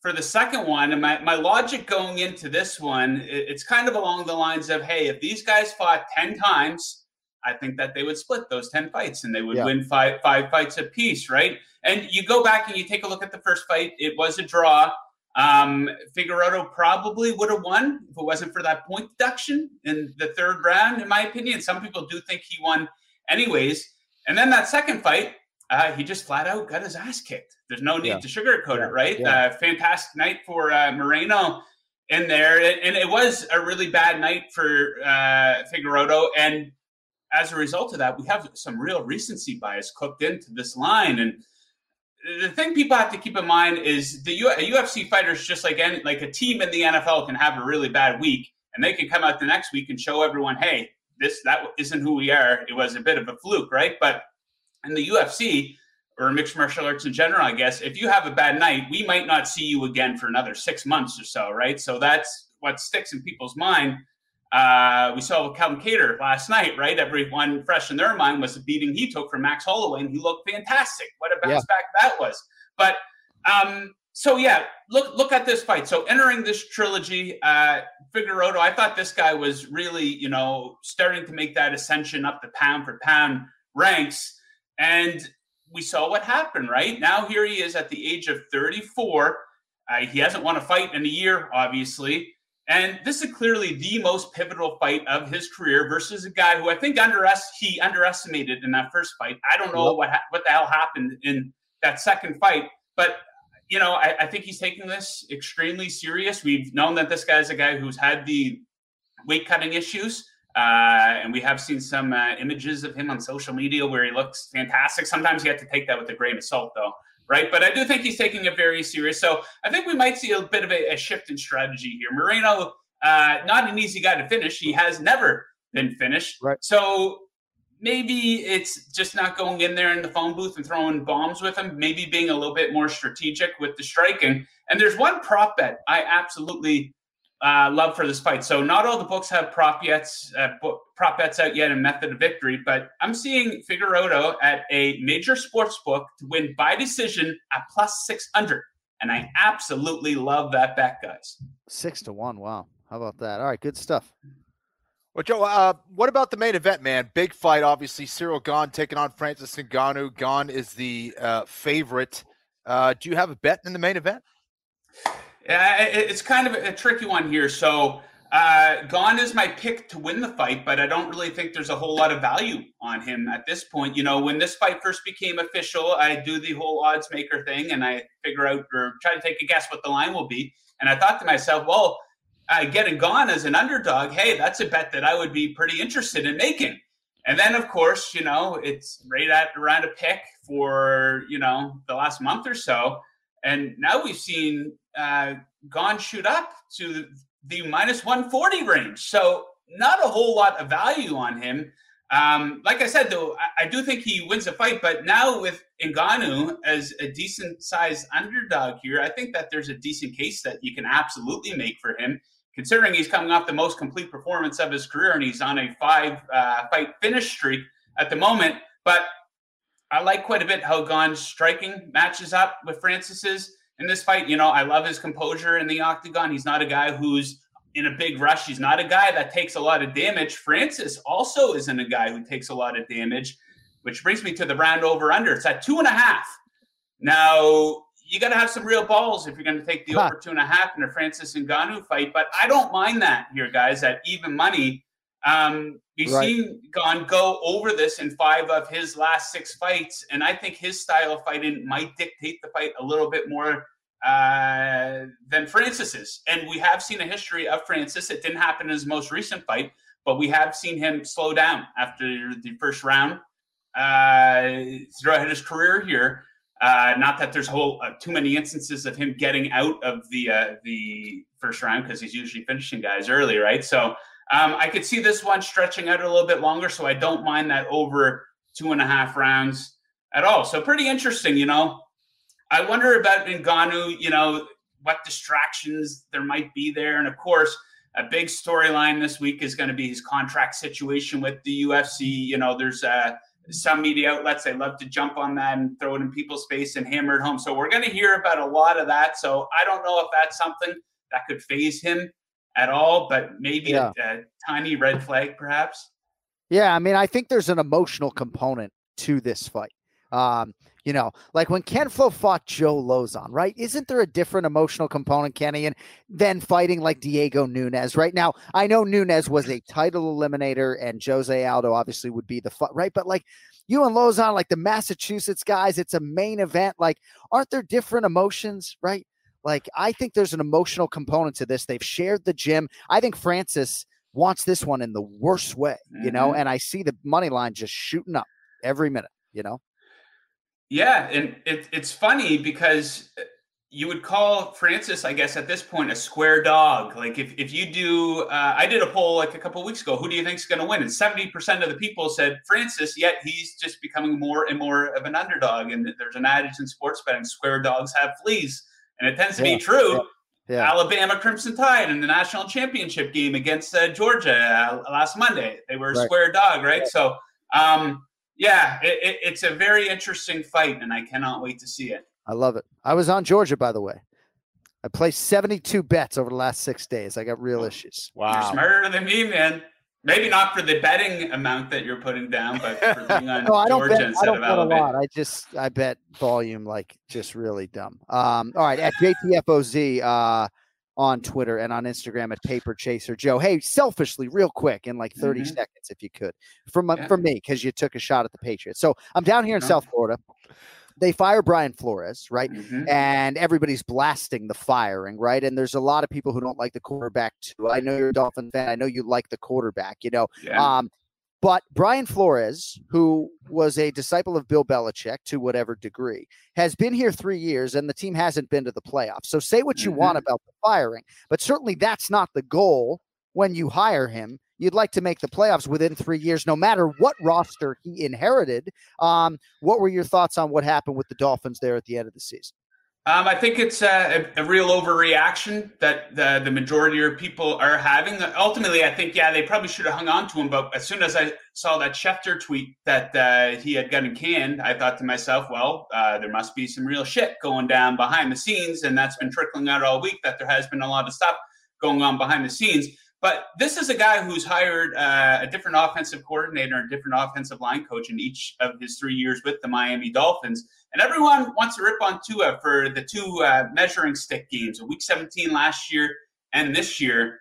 for the second one. And my, my logic going into this one, it- it's kind of along the lines of hey, if these guys fought 10 times I think that they would split those 10 fights and they would Yeah. win five five fights apiece, right? And you go back and you take a look at the first fight, it was a draw. Um, Figueiredo probably would have won if it wasn't for that point deduction in the third round, in my opinion. Some people do think he won anyways. And then that second fight, uh, he just flat out got his ass kicked. There's no need Yeah. to sugarcoat Yeah. it, right? Yeah. Uh, fantastic night for uh, Moreno in there, and it was a really bad night for uh, Figueiredo. And as a result of that, we have some real recency bias cooked into this line. And the thing people have to keep in mind is the UFC fighters, just like any, like a team in the NFL can have a really bad week, and they can come out the next week and show everyone, hey, this that isn't who we are. It was a bit of a fluke, right? But in the UFC or mixed martial arts in general, I guess, if you have a bad night, we might not see you again for another six months or so, right? So that's what sticks in people's mind. Uh, we saw Calvin Kattar last night, right? Everyone fresh in their mind was the beating he took from Max Holloway, and he looked fantastic. What a bounce back that was! But um, so yeah, look look at this fight. So entering this trilogy, uh, Figueiredo, I thought this guy was really, you know, starting to make that ascension up the pound for pound ranks, and we saw what happened. Right now, here he is at the age of 34. Uh, he hasn't won a fight in a year, obviously. And this is clearly the most pivotal fight of his career versus a guy who I think underest- he underestimated in that first fight. I don't know what ha- what the hell happened in that second fight, but you know I, I think he's taking this extremely serious. We've known that this guy's a guy who's had the weight cutting issues, uh, and we have seen some uh, images of him on social media where he looks fantastic. Sometimes you have to take that with a grain of salt, though right? But I do think he's taking it very serious. So I think we might see a bit of a, a shift in strategy here. Moreno, uh, not an easy guy to finish. He has never been finished. Right. So maybe it's just not going in there in the phone booth and throwing bombs with him. Maybe being a little bit more strategic with the striking. And there's one prop bet I absolutely uh, love for this fight. So not all the books have prop bets, uh, book, prop bets out yet in Method of Victory, but I'm seeing Figueiredo at a major sports book to win by decision at plus 600. And I absolutely love that bet, guys. Six to one. Wow. How about that? All right. Good stuff. Well, Joe, uh, what about the main event, man? Big fight, obviously. Ciryl Gane taking on Francis Ngannou. Gane is the uh, favorite. Uh, do you have a bet in the main event? Yeah, it- it's kind of a tricky one here. So, uh, Gane is my pick to win the fight, but I don't really think there's a whole lot of value on him at this point. You know, when this fight first became official, I do the whole odds maker thing and I figure out or try to take a guess what the line will be. And I thought to myself, well, uh, getting Gane as an underdog, hey, that's a bet that I would be pretty interested in making. And then, of course, you know, it's right at around a pick for, you know, the last month or so. And now we've seen uh, Gane shoot up to the minus 140 range. So, not a whole lot of value on him. Um, like I said, though, I, I do think he wins the fight. But now with Ngannou as a decent sized underdog here, I think that there's a decent case that you can absolutely make for him, considering he's coming off the most complete performance of his career and he's on a five uh, fight finish streak at the moment. But I like quite a bit how Gane's striking matches up with Francis's in this fight. You know, I love his composure in the octagon. He's not a guy who's in a big rush. He's not a guy that takes a lot of damage. Francis also isn't a guy who takes a lot of damage, which brings me to the round over under. It's at two and a half. Now, you got to have some real balls if you're going to take the Huh. over two and a half in a Francis and Ngannou fight. But I don't mind that here, guys, at even money. Um, we've Right. seen Gane go over this in five of his last six fights, and I think his style of fighting might dictate the fight a little bit more uh, than Francis's. And we have seen a history of Francis. It didn't happen in his most recent fight, but we have seen him slow down after the first round uh, throughout his career here. Uh, not that there's whole uh, too many instances of him getting out of the uh, the first round because he's usually finishing guys early, right? So um, I could see this one stretching out a little bit longer, so I don't mind that over two and a half rounds at all. So pretty interesting, you know. I wonder about Ngannou, you know, what distractions there might be there, and of course, a big storyline this week is going to be his contract situation with the UFC. You know, there's uh, some media outlets they love to jump on that and throw it in people's face and hammer it home. So we're going to hear about a lot of that. So I don't know if that's something that could phase him at all, but maybe Yeah. a, a tiny red flag, perhaps. Yeah, I mean, I think there's an emotional component to this fight. Um, you know, like when Kenflo fought Joe Lauzon, right? Isn't there a different emotional component, Kenny, and then fighting like Diego Nunes? Right now, I know Nunes was a title eliminator, and Jose Aldo obviously would be the fight, right? But like you and Lauzon, like the Massachusetts guys, it's a main event. Like, aren't there different emotions, right? Like, I think there's an emotional component to this. They've shared the gym. I think Francis wants this one in the worst way, you know, Mhm. and I see the money line just shooting up every minute, you know. Yeah, and it, it's funny because uh, you would call Francis, I guess, at this point, a square dog. Like if, if you do, uh, I did a poll like a couple weeks ago. Who do you think is going to win? And seventy percent of the people said Francis. Yet he's just becoming more and more of an underdog. And there's an adage in sports betting: square dogs have fleas, and it tends to Yeah, be true. Yeah. Alabama Crimson Tide in the national championship game against uh, Georgia uh, last Monday. They were a Right. square dog, right? So, um, yeah, it, it, it's a very interesting fight, and I cannot wait to see it. I love it. I was on Georgia, by the way. I placed 72 bets over the last six days. I got real issues. Wow. You're smarter than me, man. Maybe not for the betting amount that you're putting down, but for [laughs] being on No, I don't Georgia bet. I instead don't of bet a Alabama. lot. I just I bet volume like just really dumb. Um, all right, at JTFOZ uh, on Twitter and on Instagram at Paper Chaser Joe. Hey, selfishly, real quick, in like 30 Mhm. seconds, if you could, from Yeah. from me, because you took a shot at the Patriots. So I'm down here in No. South Florida. They fire Brian Flores, right? Mhm. and everybody's blasting the firing, right? And there's a lot of people who don't like the quarterback too. I know you're a Dolphin fan. I know you like the quarterback, you know. Yeah. Um, but Brian Flores, who was a disciple of Bill Belichick to whatever degree, has been here three years and the team hasn't been to the playoffs. So say what you want about the firing, but certainly that's not the goal when you hire him. You'd like to make the playoffs within three years, no matter what roster he inherited. Um, what were your thoughts on what happened with the Dolphins there at the end of the season? Um, I think it's a, a, real overreaction that the, the majority of people are having. Ultimately, I think, yeah, they probably should have hung on to him. But as soon as I saw that Schefter tweet that uh, he had gotten canned, I thought to myself, well, uh, there must be some real shit going down behind the scenes. And that's been trickling out all week that there has been a lot of stuff going on behind the scenes. But this is a guy who's hired uh, a different offensive coordinator and different offensive line coach in each of his three years with the Miami Dolphins. And everyone wants to rip on Tua for the two uh, measuring stick games, week 17 last year and this year,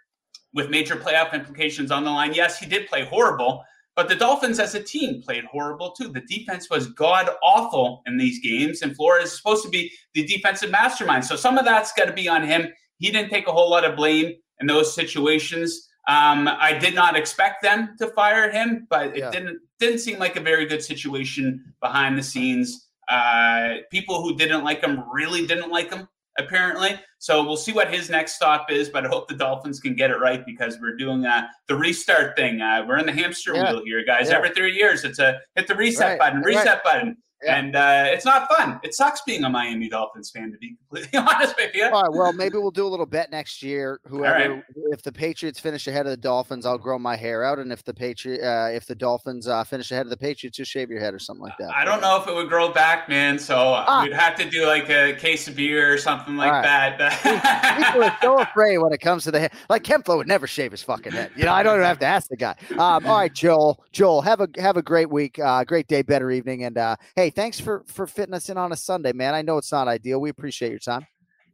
with major playoff implications on the line. Yes, he did play horrible, but the Dolphins as a team played horrible too. The defense was god awful in these games, and Flores is supposed to be the defensive mastermind. So some of that's got to be on him. He didn't take a whole lot of blame in those situations. Um, I did not expect them to fire him, but it Yeah. didn't didn't seem like a very good situation behind the scenes. Uh, people who didn't like him really didn't like him, apparently. So we'll see what his next stop is, but I hope the Dolphins can get it right because we're doing uh, the restart thing. Uh, we're in the hamster Yeah. wheel here, guys. Yeah. Every three years, it's a hit the reset Right, button, right. reset button. Yeah. And uh, it's not fun. It sucks being a Miami Dolphins fan, to be completely [laughs] honest with you. All right. Well, maybe we'll do a little bet next year. Whoever, right. if the Patriots finish ahead of the Dolphins, I'll grow my hair out, and if the Patriot, uh, if the Dolphins uh, finish ahead of the Patriots, just shave your head or something like that. I don't know if it would grow back, man. So Ah. we'd have to do like a case of beer or something like right. that. People are so [laughs] afraid when it comes to the head. Like Kenflo would never shave his fucking head. You know, I don't even have to ask the guy. Um, all right, Joel. Joel, have a have a great week, uh, great day, better evening, and uh, hey, thanks for for fitting us in on a Sunday, man. I know it's not ideal. We appreciate your time.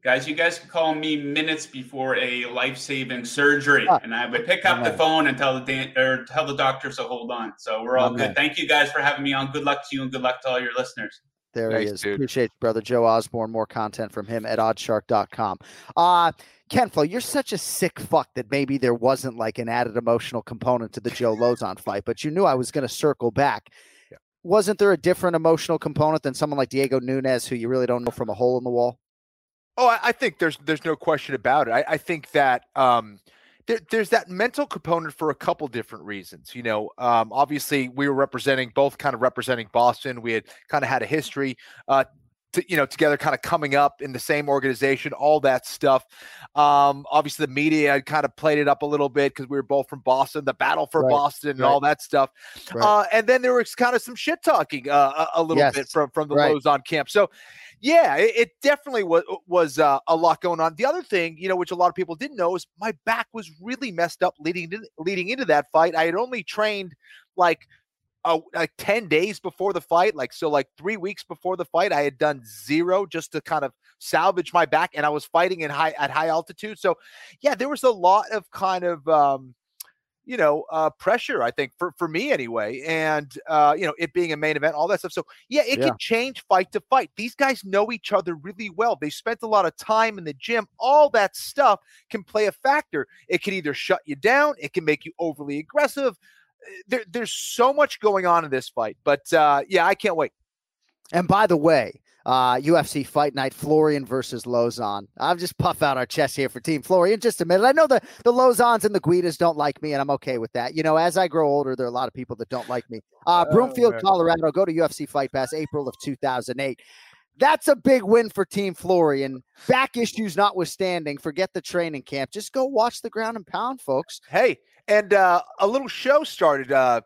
Guys, you guys can call me minutes before a life-saving surgery, Ah. and I would pick up the phone and tell the dan- or tell the doctors to hold on. So we're all Amen. good. Thank you guys for having me on. Good luck to you, and good luck to all your listeners. There Nice, he is. dude. Appreciate you, brother Joe Osborne. More content from him at oddsshark.com. Uh Kenflo, you're such a sick fuck that maybe there wasn't like an added emotional component to the Joe Lauzon fight, but you knew I was going to circle back. Wasn't there a different emotional component than someone like Diego Nunes, who you really don't know from a hole in the wall? Oh, I, I think there's there's no question about it. I, I think that um, there, there's that mental component for a couple different reasons. You know, um, obviously we were representing both, kind of representing Boston. We had kind of had a history. Uh, to, you know, together, kind of coming up in the same organization, all that stuff. Um, obviously, the media had kind of played it up a little bit because we were both from Boston, the battle for Right, Boston, and right. all that stuff. Right. Uh, and then there was kind of some shit talking uh, a, a little Yes, bit from from the right. Lauzon camp. So, yeah, it, it definitely was was uh, a lot going on. The other thing, you know, which a lot of people didn't know, is my back was really messed up leading to, leading into that fight. I had only trained like uh, like 10 days before the fight like so like three weeks before the fight i had done zero just to kind of salvage my back and i was fighting in high at high altitude. So yeah there was a lot of kind of um you know uh pressure i think for for me anyway and uh you know it being a main event all that stuff. So yeah it Yeah. can change fight to fight. These guys know each other really well. They spent a lot of time in the gym. All that stuff can play a factor. It can either shut you down. It can make you overly aggressive there, there's so much going on in this fight but uh yeah i can't wait And by the way, uh, UFC Fight Night, Florian versus Lauzon. I'll just puff out our chest here for Team Florian just a minute. I know the the Lauzons and the Guidas don't like me, and I'm okay with that. You know, as I grow older, there are a lot of people that don't like me. Uh, Broomfield, man. Colorado. Go to UFC Fight Pass, April of 2008. That's a big win for Team Florian. Back issues notwithstanding, forget the training camp. Just go watch the ground and pound, folks. Hey, and uh, a little show started uh,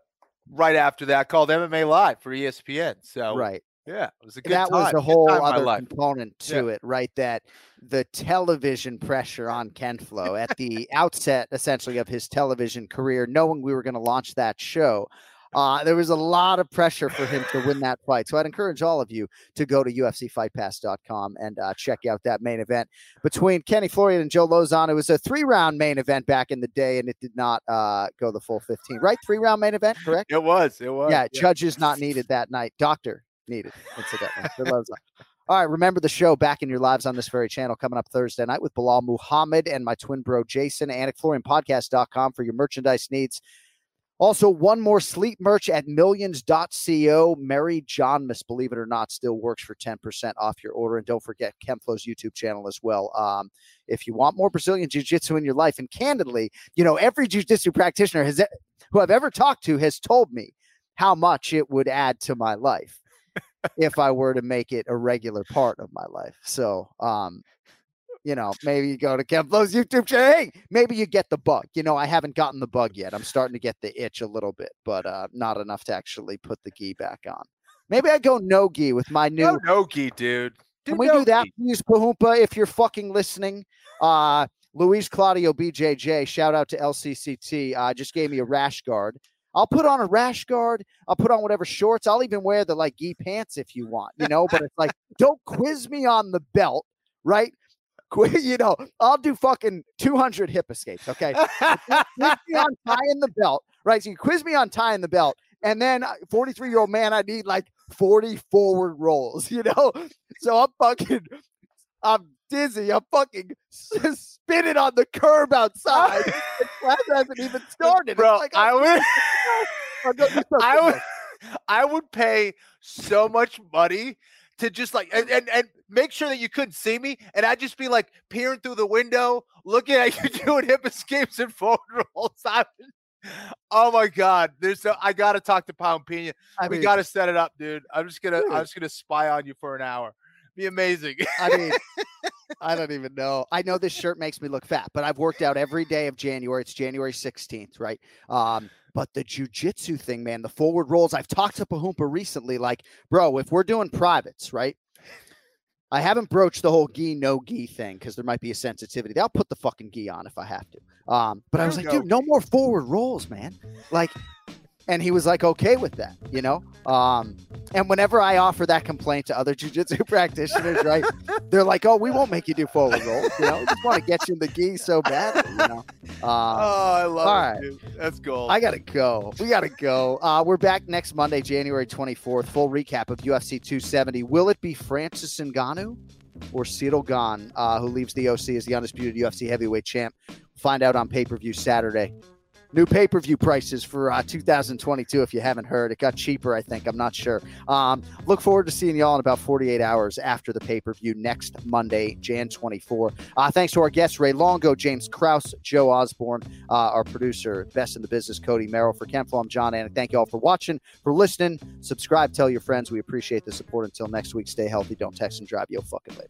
right after that called MMA Live for ESPN. So Right. yeah, it was a good that time. was a whole other component to Yeah. it, right? That the television pressure on Kenflo at the outset, essentially, of his television career, knowing we were going to launch that show. Uh, there was a lot of pressure for him to win that fight. So I'd encourage all of you to go to UFCFightPass.com and uh, check out that main event between Kenny Florian and Joe Lauzon. It was a three round main event back in the day, and it did not uh, go the full 15, right? Three round main event, correct? It was. It was. Yeah, judges not needed that night. Doctor needed, incidentally. All right, remember the show back in your lives on this very channel coming up Thursday night with Belal Muhammad and my twin bro Jason. AnikFlorianPodcast.com for your merchandise needs. Also, one more sleep merch at millions.co. Mary Johnmas, believe it or not, still works for 10% off your order. And don't forget Kenflo's YouTube channel as well. Um, if you want more Brazilian Jiu Jitsu in your life, and candidly, you know, every Jiu Jitsu practitioner has who I've ever talked to has told me how much it would add to my life [laughs] if I were to make it a regular part of my life. So, um, you know, maybe you go to Kenflo's YouTube channel. Hey, maybe you get the bug. You know, I haven't gotten the bug yet. I'm starting to get the itch a little bit, but uh, not enough to actually put the gi back on. Maybe I go no gi with my new No Nogi, dude. can we do that, please, Pahumpa? If you're fucking listening, uh, Luis Claudio BJJ, shout out to LCCT. Uh, just gave me a rash guard. I'll put on a rash guard. I'll put on whatever shorts. I'll even wear the like gi pants if you want, you know. But it's like, don't quiz me on the belt, right? You know, I'll do fucking 200 hip escapes. Okay, [laughs] quiz me on tying the belt, right? So you quiz me on tying the belt, and then uh, 43 year old man, I need like 40 forward rolls, [laughs] you know? So I'm fucking, I'm dizzy. I'm fucking [laughs] spinning on the curb outside. and class hasn't even started. Bro, like, I would- I'm gonna do I would. I would pay so much money to just like and, and and make sure that you couldn't see me, and I'd just be like peering through the window, looking at you [laughs] doing hip escapes and forward rolls. I oh my god, there's so I gotta talk to Pound Pina. I we gotta set it up, dude. I'm just gonna Dude. I'm just gonna spy on you for an hour. Be amazing. I mean, [laughs] I don't even know. I know this shirt makes me look fat, but I've worked out every day of January. It's January 16th, right? Um, but the jujitsu thing, man, the forward rolls. I've talked to Pahumpa recently, like, bro, if we're doing privates, right? I haven't broached the whole gi no gi thing because there might be a sensitivity. I'll put the fucking gi on if I have to. Um, but I was like, dude, no more forward rolls, man. Like, and he was like okay with that, you know. Um, and whenever I offer that complaint to other jujitsu [laughs] practitioners, right, they're like, "Oh, we won't make you do forward rolls. You know, we just want to get you in the gi so bad." You know. Um, [laughs] oh, I love all it, right. dude. That's gold. I gotta go. We gotta go. Uh, we're back next Monday, January 24th. Full recap of UFC 270. Will it be Francis Ngannou or Ciryl Gane, uh, who leaves the OC as the undisputed UFC heavyweight champ? Find out on pay per view Saturday. New pay per view prices for uh, 2022. If you haven't heard, it got cheaper. I think I'm not sure. Um, look forward to seeing y'all in about 48 hours after the pay per view next Monday, Jan 24. Uh, thanks to our guests Ray Longo, James Krause, Joe Osborne, uh, our producer, best in the business, Cody Merrow. For Kenflo, I'm Jon Anik. Thank you all for watching, for listening. Subscribe, tell your friends. We appreciate the support. Until next week, stay healthy. Don't text and drive. Yo, fucking later.